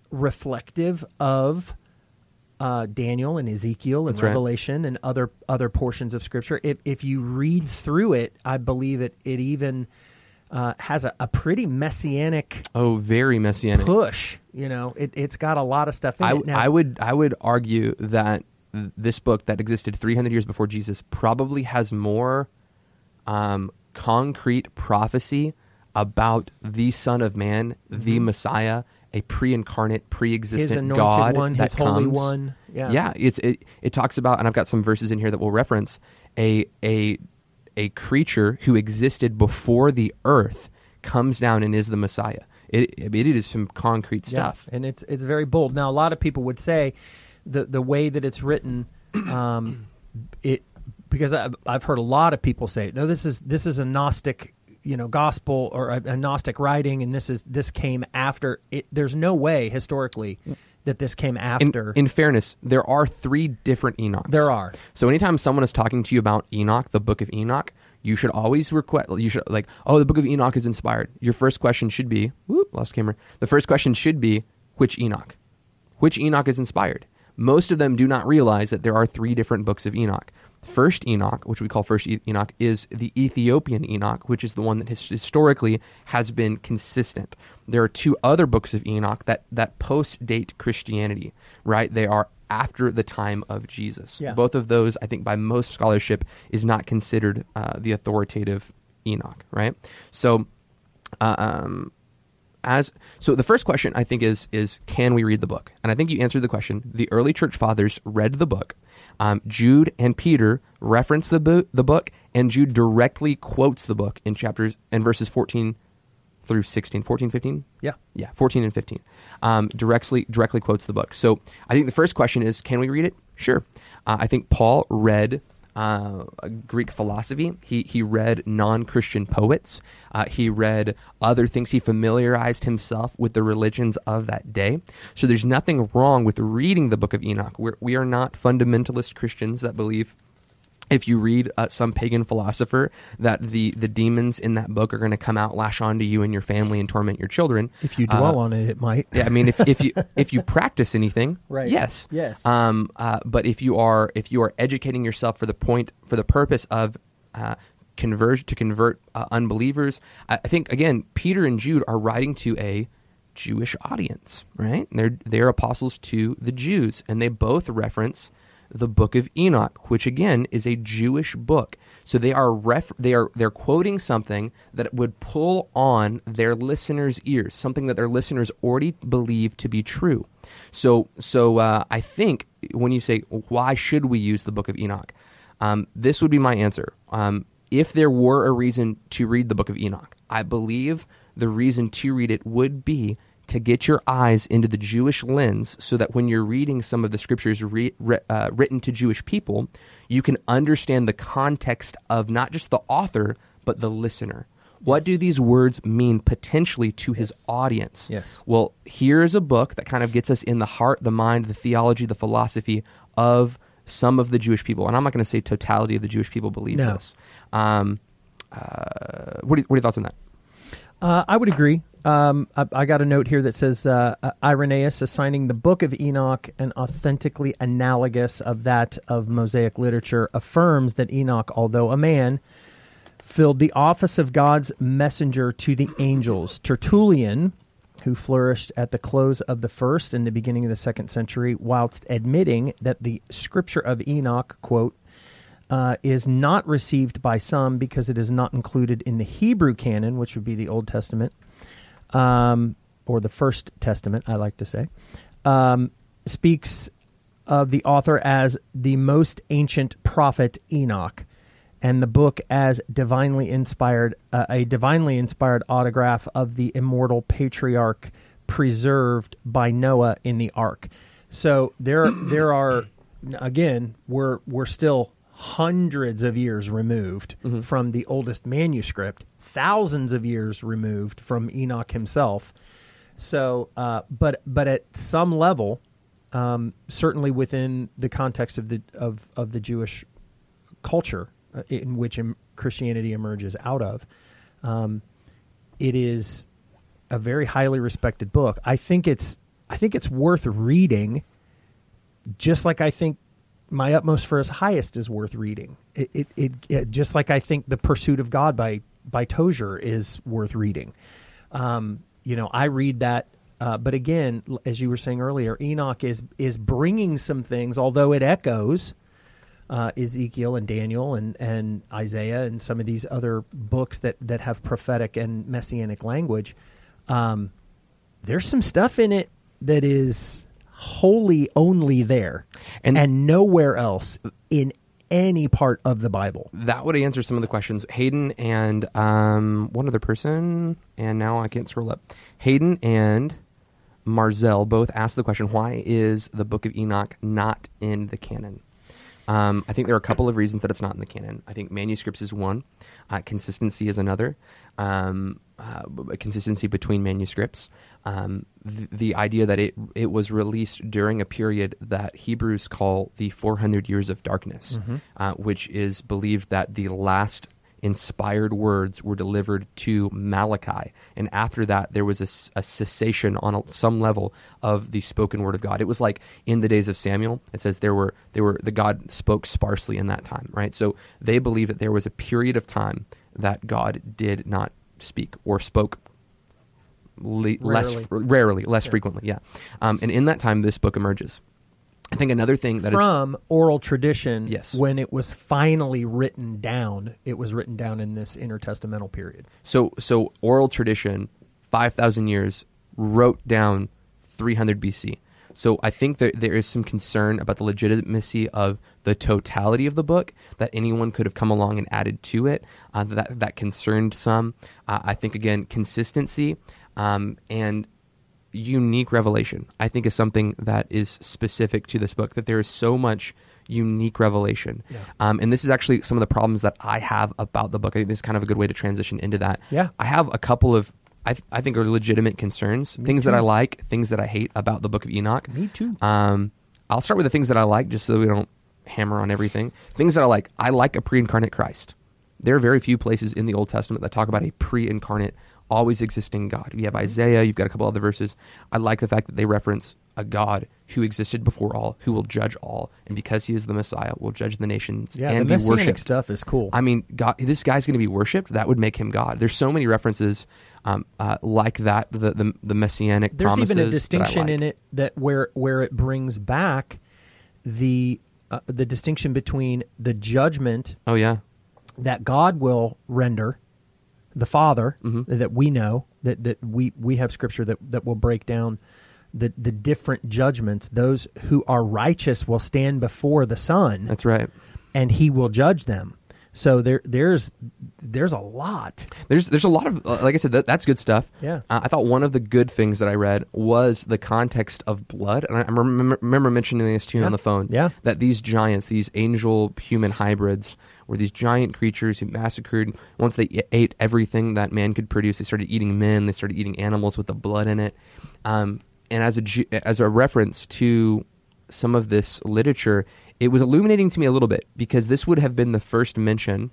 reflective of uh, Daniel and Ezekiel and That's right. Revelation and other other portions of Scripture. If if you read through it, I believe it it even uh, has a, a pretty messianic Oh, very messianic. push. You know, it it's got a lot of stuff in I, it. Now, I would I would argue that this book that existed 300 years before Jesus probably has more um, concrete prophecy about the Son of Man, the Messiah, a pre-incarnate, pre-existent Mm-hmm. God one, that his holy comes. one. Yeah. Yeah, it's it, it talks about, and I've got some verses in here that we'll reference a a a creature who existed before the earth comes down and is the Messiah. It it is some concrete stuff. Yeah, and it's it's very bold. Now, a lot of people would say the the way that it's written, um, it because I've, I've heard a lot of people say, no, this is this is a Gnostic, you know, gospel or a, a Gnostic writing, and this is this came after. It, there's no way historically that this came In, after. in fairness, there are three different Enochs. there are. So anytime someone is talking to you about Enoch, the book of Enoch, you should always request. You should like, oh, the book of Enoch is inspired. Your first question should be, whoop, lost camera. The first question should be, which Enoch? Which Enoch is inspired? Most of them do not realize that there are three different books of Enoch. First Enoch, which we call First Enoch, is the Ethiopian Enoch, which is the one that his- historically has been consistent. There are two other books of Enoch that that post date Christianity, right? They are after the time of Jesus. Yeah. Both of those, I think, by most scholarship, is not considered uh, the authoritative Enoch, right? So, uh, um, as so, the first question I think is is can we read the book? And I think you answered the question. The early church fathers read the book. Um, Jude and Peter reference the book, the book, and Jude directly quotes the book in chapters and verses fourteen through 16, 14, 15? Yeah. Yeah, 14 and 15. Um, directly directly quotes the book. So I think the first question is, can we read it? Sure. Uh, I think Paul read uh, Greek philosophy. He he read non-Christian poets. Uh, he read other things. He familiarized himself with the religions of that day. So there's nothing wrong with reading the Book of Enoch. We're, we are not fundamentalist Christians that believe if you read uh, some pagan philosopher that the the demons in that book are going to come out, lash onto you and your family, and torment your children. If you dwell uh, on it, it might. yeah, I mean, if, if you if you practice anything, Right. Yes, Yes. Um, uh, but if you are if you are educating yourself for the point for the purpose of uh, convert to convert uh, unbelievers, I, I think again, Peter and Jude are writing to a Jewish audience, right? They're they're apostles to the Jews, and they both reference the book of Enoch, which again is a Jewish book. So they are ref- they are they're quoting something that would pull on their listeners' ears, something that their listeners already believe to be true. So so uh, I think when you say why should we use the book of Enoch, um, this would be my answer. Um, if there were a reason to read the book of Enoch, I believe the reason to read it would be to get your eyes into the Jewish lens so that when you're reading some of the scriptures re- re- uh, written to Jewish people, you can understand the context of not just the author, but the listener. What do these words mean potentially to his audience? Yes. Well, here's a book that kind of gets us in the heart, the mind, the theology, the philosophy of some of the Jewish people. And I'm not going to say totality of the Jewish people believe No. this. Um, uh, what, are, what are your thoughts on that? Uh, I would agree. Um, I, I got a note here that says uh, uh, Irenaeus assigning the Book of Enoch an authentically analogous of that of Mosaic literature affirms that Enoch, although a man, filled the office of God's messenger to the angels. Tertullian who flourished at the close of the first and the beginning of the second century, whilst admitting that the scripture of Enoch, quote, uh, is not received by some because it is not included in the Hebrew canon, which would be the Old Testament, um, or the First Testament, I like to say, um, speaks of the author as the most ancient prophet Enoch, and the book as divinely inspired, uh, a divinely inspired autograph of the immortal patriarch preserved by Noah in the ark. So there, there are again, we're we're still hundreds of years removed Mm-hmm. from the oldest manuscript, thousands of years removed from Enoch himself. So, uh, but but at some level, um, certainly within the context of the of of the Jewish culture uh, in which Christianity emerges out of, um, it is a very highly respected book. I think it's I think it's worth reading, just like I think my utmost for his highest is worth reading. It, it, it, it just like I think the Pursuit of God by by Tozer is worth reading. Um, you know, I read that, uh, but again, as you were saying earlier, Enoch is is bringing some things, although it echoes uh, Ezekiel and Daniel and, and Isaiah and some of these other books that, that have prophetic and messianic language. Um, there's some stuff in it that is wholly only there And- and, nowhere else in any part of the Bible. that would answer some of the questions. Hayden and um, one other person, and now I can't scroll up. Hayden and Marzell both asked the question: Why is the Book of Enoch not in the canon? Um, I think there are a couple of reasons that it's not in the canon. I think manuscripts is one, uh, consistency is another, um, uh, consistency between manuscripts. Um, the, the idea that it it was released during a period that Hebrews call the 400 years of darkness, uh, which is believed that the last inspired words were delivered to Malachi, and after that there was a cessation on a, some level of the spoken word of God. It was like in the days of Samuel. It says there were there were the God spoke sparsely in that time, right? So they believe that there was a period of time that God did not speak or spoke le- less Rarely. fr- rarely, less frequently, yeah. Um, and in that time, this book emerges. I think another thing that is From oral tradition, Yes. when it was finally written down, it was written down in this intertestamental period. So so oral tradition, five thousand years, wrote down three hundred BC. So I think that there is some concern about the legitimacy of the totality of the book that anyone could have come along and added to it. Uh, that that concerned some. Uh, I think again consistency um, and unique revelation. I think is something that is specific to this book. That there is so much unique revelation. Yeah. Um, and this is actually some of the problems that I have about the book. I think this is kind of a good way to transition into that. Yeah. I have a couple of I, I think are legitimate concerns, things that. I like, things that I hate about the Book of Enoch. Me too. Um, I'll start with the things that I like, just so we don't hammer on everything. Things that I like. I like a pre-incarnate Christ. There are very few places in the Old Testament that talk about a pre-incarnate, always existing God. You have Isaiah. You've got a couple other verses. I like the fact that they reference a God who existed before all, who will judge all, and because He is the Messiah, will judge the nations Yeah, and the be worshipped. stuff is cool. I mean, God, this guy's going to be worshipped. That would make him God. There's so many references um, uh, like that. The the, the messianic There's even a distinction like. in it that where where it brings back the uh, the distinction between the judgment Oh yeah, that God will render, the Father Mm-hmm. that we know that that we we have scripture that that will break down the the different judgments. Those who are righteous will stand before the Son, that's right. and He will judge them. So there there's there's a lot. There's there's a lot of uh, like I said that, that's good stuff. Yeah. Uh, I thought one of the good things that I read was the context of blood, and I, I remember, remember mentioning this to you on the phone. Yeah. That these giants, these angel human hybrids, were these giant creatures who massacred. Once they ate everything that man could produce, they started eating men. They started eating animals with the blood in it. Um, and as a as a reference to some of this literature, it was illuminating to me a little bit because this would have been the first mention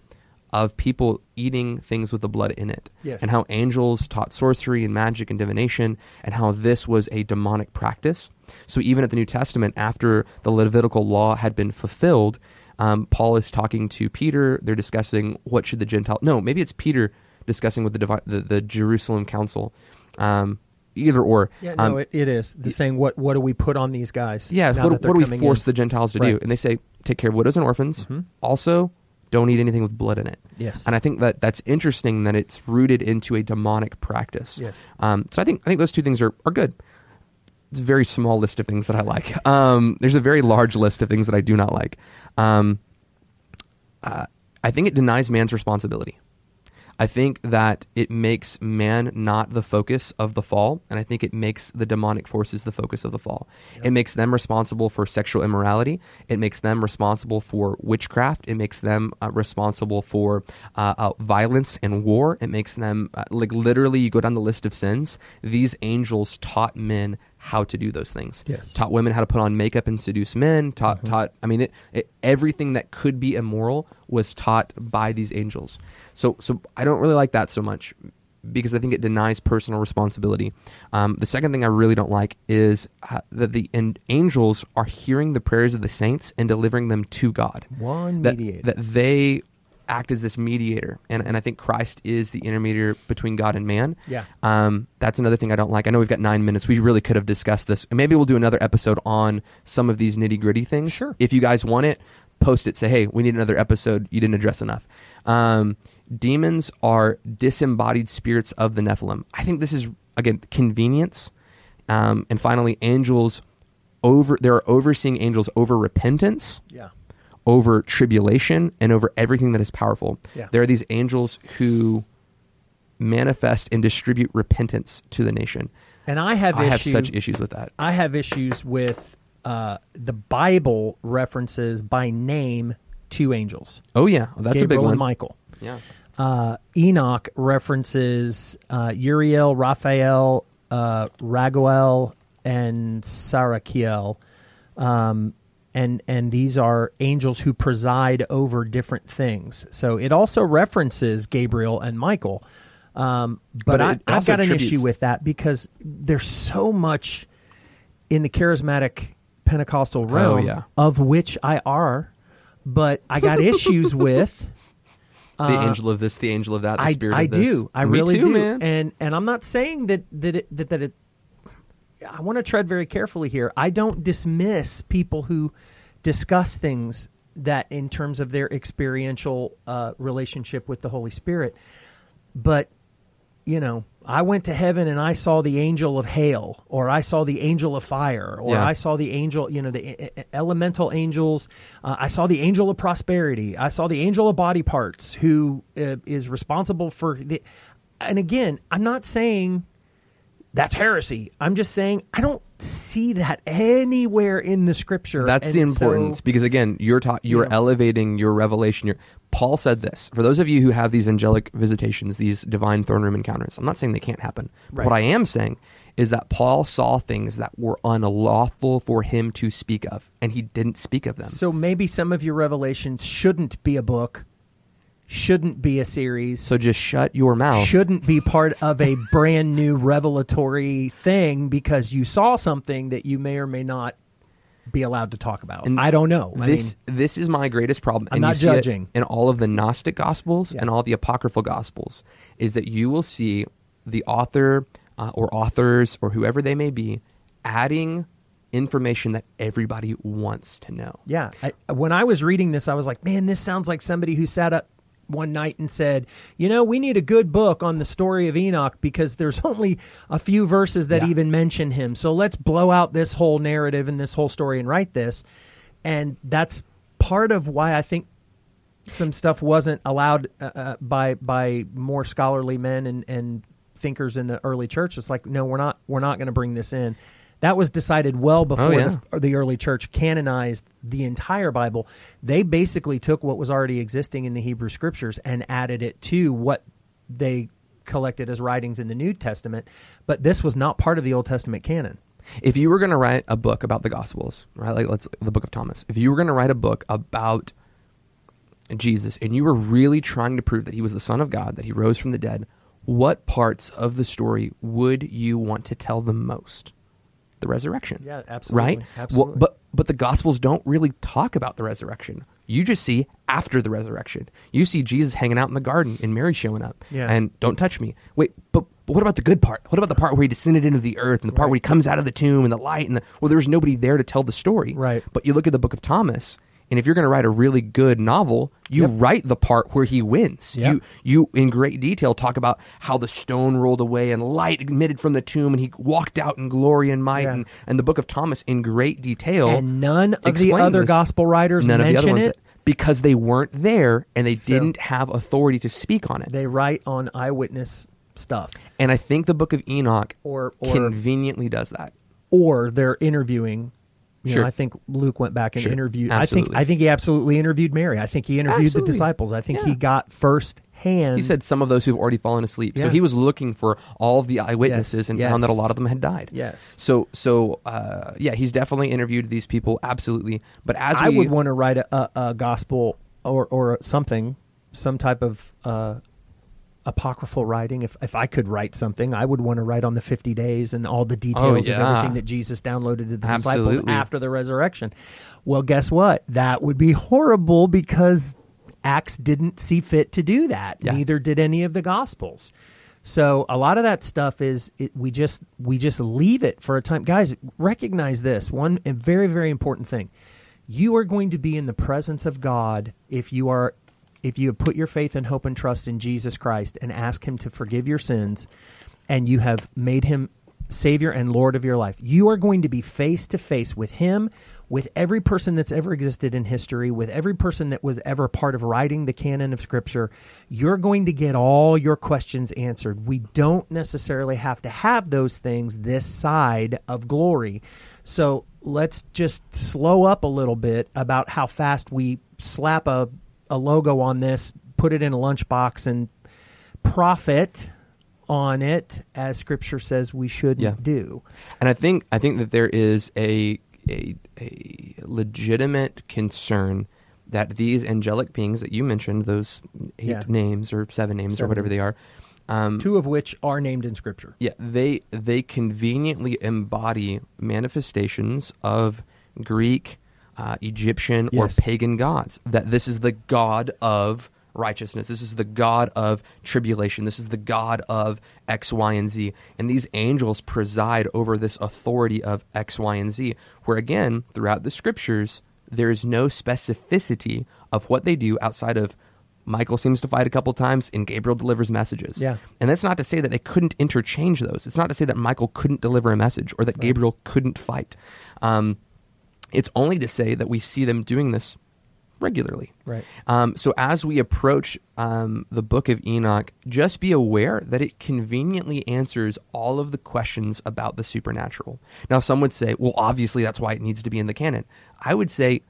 of people eating things with the blood in it. Yes. And how angels taught sorcery and magic and divination, and how this was a demonic practice. So even at the New Testament, after the Levitical law had been fulfilled, um, Paul is talking to Peter. They're discussing what should the Gentile. No, maybe it's Peter discussing with the divi- the, the Jerusalem council. Um, either or. Yeah, Um, no, it, it is. The saying, what what do we put on these guys? yeah, what, what do we force in? the Gentiles to do? Right. Mm-hmm. And they say, take care of widows and orphans. Also, don't eat anything with blood in it. Yes. And I think that that's interesting that it's rooted into a demonic practice. Yes. Um, so I think I think those two things are, are good. It's a very small list of things that I like. Um, there's a very large list of things that I do not like. Um, uh, I think it denies man's responsibility. I think that it makes man not the focus of the fall, and I think it makes the demonic forces the focus of the fall. It makes them responsible for sexual immorality. It makes them responsible for witchcraft. It makes them uh, responsible for uh, uh, violence and war. It makes them uh, like literally. You go down the list of sins. These angels taught men how to do those things. Yes. Taught women how to put on makeup and seduce men. Taught taught. I mean, it, it, everything that could be immoral was taught by these angels. So so I don't really like that so much because I think it denies personal responsibility. Um, the second thing I really don't like is uh, that the and angels are hearing the prayers of the saints and delivering them to God. One That, mediator. that they act as this mediator, and and I think Christ is the intermediator between God and man. Yeah. Um, that's another thing I don't like. I know we've got nine minutes. We really could have discussed this, and maybe we'll do another episode on some of these nitty gritty things. Sure. If you guys want it, post it. Say, hey, we need another episode. You didn't address enough. Um, demons are disembodied spirits of the Nephilim. I think this is again convenience. Um, and finally, angels over there are overseeing angels over repentance yeah. Over tribulation and over everything that is powerful. Yeah. There are these angels who manifest and distribute repentance to the nation. And I have I have such issues with that. I have issues with uh, the Bible references by name two angels, Oh yeah, that's Gabriel a big one. and Michael. Yeah. Uh, Enoch references uh, Uriel, Raphael, uh, Raguel, and Sarakiel. Um, and, and these are angels who preside over different things. So it also references Gabriel and Michael. Um, but But I, I've also got an issue with that because there's so much in the charismatic Pentecostal realm, Oh, yeah. of which I are, but I got issues with. The uh, angel of this, the angel of that, the I, spirit I of this. do. I Me really too, do. man. And and I'm not saying that that it, that, that it. I want to tread very carefully here. I don't dismiss people who discuss things that in terms of their experiential uh, relationship with the Holy Spirit, but you know, I went to heaven and I saw the angel of hail, or I saw the angel of fire, or Yeah. I saw the angel, you know, the elemental angels. Uh, I saw the angel of prosperity. I saw the angel of body parts, who uh, is responsible for the. And again, I'm not saying that's heresy. I'm just saying I don't see that anywhere in the scripture. That's And the importance so- because again, you're ta- you're Yeah. elevating your revelation. You're, Paul said this for those of you who have these angelic visitations, these divine throne room encounters. I'm not saying they can't happen. Right. What I am saying is that Paul saw things that were unlawful for him to speak of, and he didn't speak of them. so maybe some of your revelations shouldn't be a book, shouldn't be a series. So just shut your mouth. shouldn't be part of a brand new revelatory thing because you saw something that you may or may not be allowed to talk about. And I don't know. I this mean, this is my greatest problem. I'm and not you see it judging. in all of the Gnostic Gospels Yeah. and all the apocryphal Gospels is that you will see the author uh, or authors or whoever they may be adding information that everybody wants to know. yeah. I, when I was reading this, I was like, man, this sounds like somebody who sat up one night and said, you know, we need a good book on the story of Enoch because there's only a few verses that Yeah. even mention him. So let's blow out this whole narrative and this whole story and write this. And that's part of why I think some stuff wasn't allowed uh, uh, by by more scholarly men and, and thinkers in the early church. It's like, no, we're not we're not going to bring this in. That was decided well oh, before yeah. the, the early church canonized the entire Bible. They basically took what was already existing in the Hebrew Scriptures and added it to what they collected as writings in the New Testament. But this was not part of the Old Testament canon. If you were going to write a book about the Gospels, right, like let's the Book of Thomas. If you were going to write a book about Jesus and you were really trying to prove that he was the Son of God, that he rose from the dead, what parts of the story would you want to tell the most? The resurrection. Yeah, absolutely. Right? Absolutely. Well, but but the gospels don't really talk about the resurrection. You just see after the resurrection. You see Jesus hanging out in the garden and Mary showing up. Yeah. And don't touch me. Wait, but but what about the good part? What about the part where he descended into the earth and the part Right. where he comes out of the tomb and the light and the, well, there's nobody there to tell the story. Right. But you look at the book of Thomas, and if you're going to write a really good novel, you Yep. write the part where he wins. Yep. You you in great detail talk about how the stone rolled away and light emitted from the tomb and he walked out in glory and might Yeah. and, and the book of Thomas in great detail. and none of the other this. gospel writers none of mention the other ones it. that- because they weren't there and they So- didn't have authority to speak on it. They write on eyewitness stuff, and I think the book of Enoch or or conveniently does that. or they're interviewing. You Sure. know, I think Luke went back and Sure. interviewed. Absolutely. I think I think he absolutely interviewed Mary. I think he interviewed Absolutely. the disciples. I think he got first hand. He said some of those who've already fallen asleep. So he was looking for all of the eyewitnesses Yes, and yes. found that a lot of them had died. yes. So so uh, yeah, he's definitely interviewed these people absolutely. But as I we would want to write a, a, a gospel or or something, some type of uh, apocryphal writing. If if I could write something, I would want to write on the fifty days and all the oh, details of Oh, yeah. everything that Jesus downloaded to the disciples after the resurrection. Well, guess what? That would be horrible because Acts didn't see fit to do that. Yeah. Neither did any of the Gospels. So a lot of that stuff is it, we just we just leave it for a time. Guys, recognize this one very very important thing. You are going to be in the presence of God if you are if you have put your faith and hope and trust in Jesus Christ and ask him to forgive your sins and you have made him savior and lord of your life. You are going to be face to face with him with every person that's ever existed in history, with every person that was ever part of writing the canon of Scripture, you're going to get all your questions answered. We don't necessarily have to have those things this side of glory. So let's just slow up a little bit about how fast we slap a, a logo on this, put it in a lunchbox, and profit on it as Scripture says we shouldn't Yeah. do. And I think I think that there is a a, a legitimate concern that these angelic beings that you mentioned, those eight Yeah. names or seven names or whatever they are, um, Two of which are named in Scripture. yeah, they they conveniently embody manifestations of Greek, uh, Egyptian, or pagan gods. That this is the god of righteousness. This is the god of tribulation. This is the god of X, Y, and Z. And these angels preside over this authority of X, Y, and Z. Where again, throughout the scriptures, there is no specificity of what they do outside of Michael seems to fight a couple times, and Gabriel delivers messages. Yeah. And that's not to say that they couldn't interchange those. It's not to say that Michael couldn't deliver a message or that Gabriel couldn't fight. Um, it's only to say that we see them doing this regularly. Right. Um, so as we approach um, the book of Enoch, just be aware that it conveniently answers all of the questions about the supernatural. Now, some would say, well, obviously that's why it needs to be in the canon. I would say,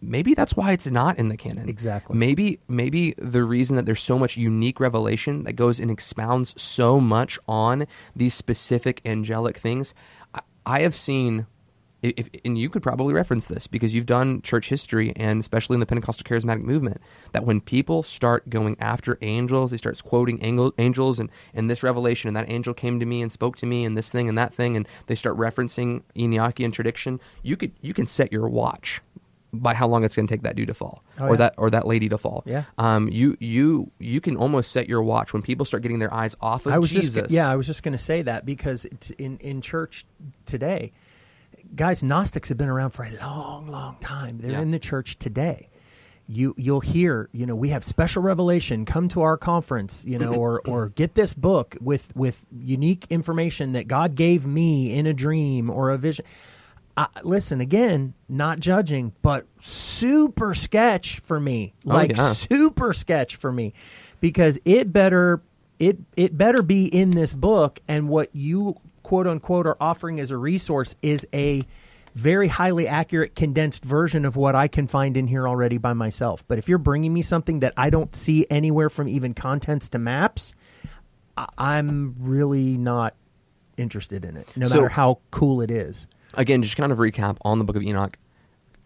maybe that's why it's not in the canon. Exactly. Maybe maybe the reason that there's so much unique revelation that goes and expounds so much on these specific angelic things. I, I have seen if, and you could probably reference this because you've done church history and especially in the Pentecostal charismatic movement that when people start going after angels, they start quoting angel, angels and, and this revelation and that angel came to me and spoke to me and this thing and that thing and they start referencing Enochian tradition, you could you can set your watch by how long it's going to take that dude to fall Oh, or yeah. that or that lady to fall. Yeah. Um you you you can almost set your watch when people start getting their eyes off of I was Jesus. just yeah, I was just going to say that because it's in in church today, guys, Gnostics have been around for a long, long time. They're Yeah. in the church today. You you'll hear, you know, we have special revelation. Come to our conference, you know, or or get this book with with unique information that God gave me in a dream or a vision. Listen again, not judging, but super sketch for me. Oh, Like yeah. super sketch for me because it better it it better be in this book and what you quote unquote are offering as a resource is a very highly accurate condensed version of what I can find in here already by myself. But if you're bringing me something that I don't see anywhere from even contents to maps, I- I'm really not interested in it, no So- matter how cool it is. again, just kind of recap on the book of Enoch.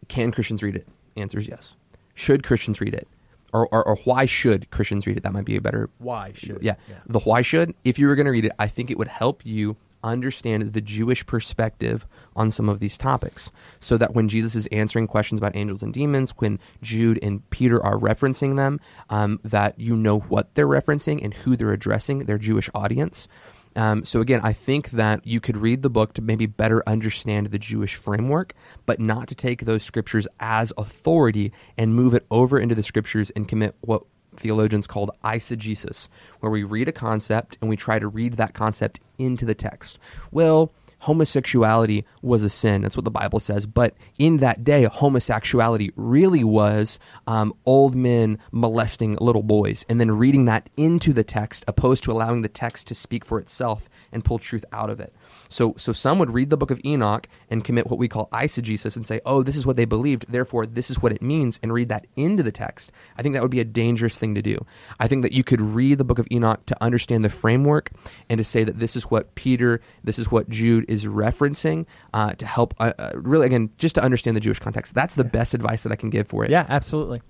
Can Christians read it? Answer is yes. Should Christians read it? Or, or, or why should Christians read it? That might be a better. Why should? Yeah. The why should, if you were going to read it, I think it would help you understand the Jewish perspective on some of these topics. So that when Jesus is answering questions about angels and demons, when Jude and Peter are referencing them, um, that you know what they're referencing and who they're addressing, their Jewish audience. Um, so again, I think that you could read the book to maybe better understand the Jewish framework, but not to take those scriptures as authority and move it over into the scriptures and commit what theologians called eisegesis, where we read a concept and we try to read that concept into the text. Well, homosexuality was a sin. That's what the Bible says. But in that day, homosexuality really was um, old men molesting little boys, and then reading that into the text, opposed to allowing the text to speak for itself and pull truth out of it. So, so some would read the book of Enoch and commit what we call eisegesis and say, "Oh, this is what they believed, therefore this is what it means," and read that into the text. I think that would be a dangerous thing to do. I think that you could read the book of Enoch to understand the framework and to say that this is what Peter, this is what Jude is referencing uh, to help. Uh, uh, really, again, just to understand the Jewish context. That's the best advice that I can give for it. Yeah, absolutely.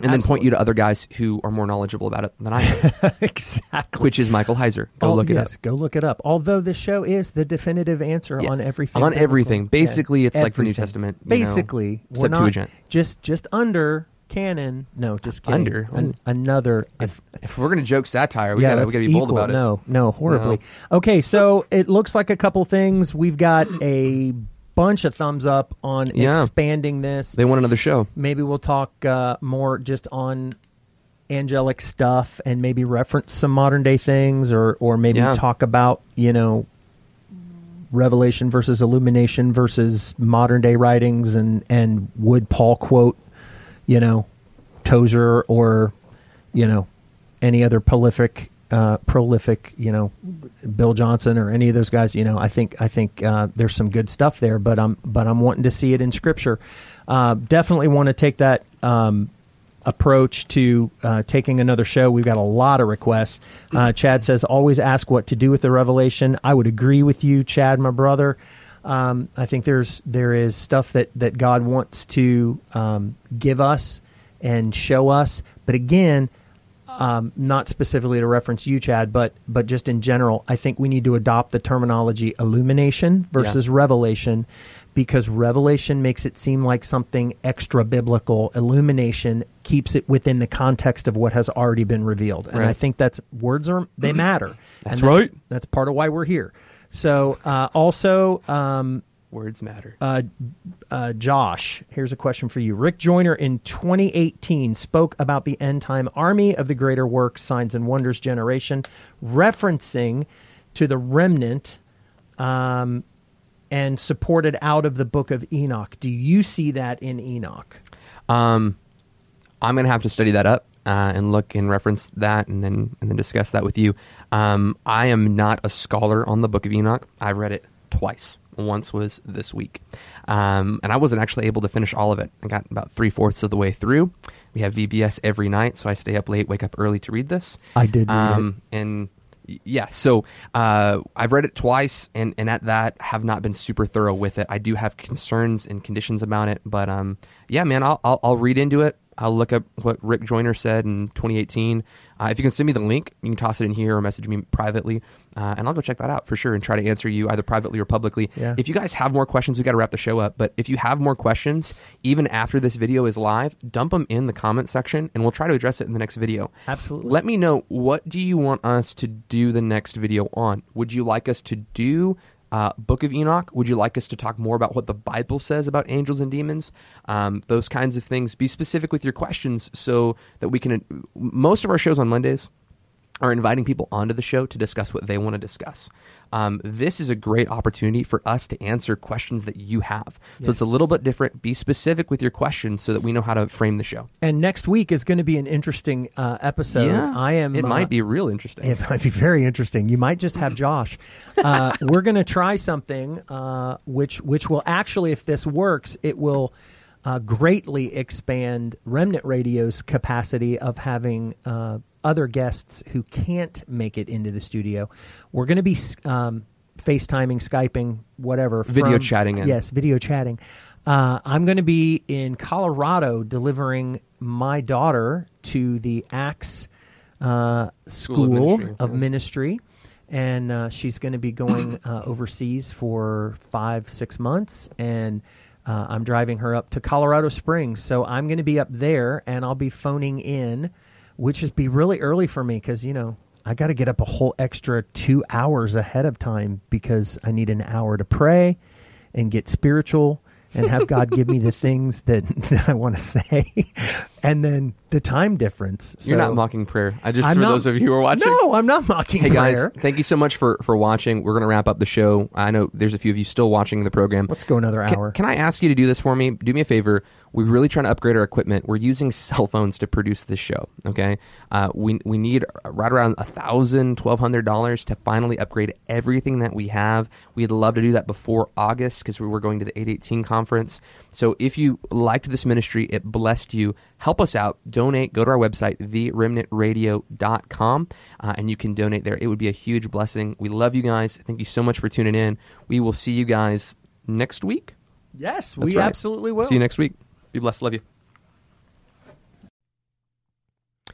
And then point you to other guys who are more knowledgeable about it than I am, exactly. which is Michael Heiser. Go Oh, look it yes, up. Go look it up. Although this show is the definitive answer Yeah. on everything. On biblical. everything. Yeah, Basically, it's like the New. Testament, you know, Basically, not Septuagint. just just under canon. No, just kidding. Under? An- another. If, if we're gonna joke satire, we yeah, gotta we gotta be bold about it. No, no, horribly. Okay, so it looks like a couple things. We've got a bunch of thumbs up on Yeah. expanding this. They want another show. maybe we'll talk uh, more just on angelic stuff and maybe reference some modern day things or or maybe Yeah. talk about you know revelation versus illumination versus modern day writings and and would paul quote you know tozer or you know any other prolific uh, prolific you know bill johnson or any of those guys you know i think i think uh, there's some good stuff there but i'm but i'm wanting to see it in scripture uh, definitely want to take that um, approach to uh, taking another show. We've got a lot of requests. Uh, Chad says, always ask what to do with the revelation. I would agree with you, Chad, my brother. Um, I think there's there is stuff that, that God wants to um, give us and show us, but again, um, not specifically to reference you, Chad, but but just in general, I think we need to adopt the terminology illumination versus revelation, because revelation makes it seem like something extra biblical. Illumination keeps it within the context of what has already been revealed, and Right. I think that's words are they matter. That's and right. That's part of why we're here. So uh, also. Um, Words matter. uh, uh, Josh, here's a question for you. Rick Joyner in 2018 spoke about the end time army of the greater works, signs and wonders generation, referencing to the remnant um, and supported out of the book of Enoch. Do you see that in Enoch? Um, I'm gonna have to study that up uh, and look and reference that, and then and then discuss that with you. Um, I am not a scholar on the Book of Enoch. I've read it twice. Once was this week, um, and I wasn't actually able to finish all of it. I got about three fourths of the way through. We have VBS every night, so I stay up late, wake up early to read this. I did um, and yeah, so uh, I've read it twice, and, and at that have not been super thorough with it. I do have concerns and conditions about it, but um, yeah, man, I'll, I'll I'll read into it. I'll look up what Rick Joyner said in 2018. Uh, if you can send me the link, you can toss it in here or message me privately, uh, and I'll go check that out for sure and try to answer you either privately or publicly. Yeah. If you guys have more questions, we got to wrap the show up. But if you have more questions, even after this video is live, dump them in the comment section, and we'll try to address it in the next video. Absolutely. Let me know what do you want us to do the next video on. Would you like us to do uh, Book of Enoch? Would you like us to talk more about what the Bible says about angels and demons? Um, those kinds of things. Be specific with your questions so that we can. Most of our shows on Mondays are inviting people onto the show to discuss what they want to discuss. Um, this is a great opportunity for us to answer questions that you have. So it's a little bit different. Be specific with your questions so that we know how to frame the show. And next week is going to be an interesting uh, episode. I am. It uh, might be real interesting. It might be very interesting. You might just have Josh. Uh, we're going to try something uh, which which will actually, if this works, it will uh, greatly expand Remnant Radio's capacity of having uh, other guests who can't make it into the studio. We're going to be um, FaceTiming, Skyping, whatever. Video from- chatting in. Yes, video chatting. Uh, I'm going to be in Colorado delivering my daughter to the Axe uh, School School of Ministry, of yeah. Ministry, and uh, she's going to be going uh, overseas for five, six months, and uh, I'm driving her up to Colorado Springs. So I'm going to be up there, and I'll be phoning in, which is be really early for me because you know I got to get up a whole extra two hours ahead of time because I need an hour to pray and get spiritual and have God give me the things that, that I want to say, and then the time difference. So, You're not mocking prayer. I just I'm for not- those of you who are watching. No, I'm not mocking Hey guys, prayer. thank you so much for for watching. We're gonna wrap up the show. I know there's a few of you still watching the program. Let's go another Can, hour. can I ask you to do this for me? Do me a favor. We're really trying to upgrade our equipment. We're using cell phones to produce this show. Okay, uh, we we need right around a thousand, twelve hundred dollars to finally upgrade everything that we have. We'd love to do that before August because we were going to the 818 conference. So if you liked this ministry, it blessed you. Help us out. Donate. Go to our website, theremnantradio.com, uh, and you can donate there. It would be a huge blessing. We love you guys. Thank you so much for tuning in. We will see you guys next week. yes, That's we right. absolutely will. See you next week. Be blessed. Love you.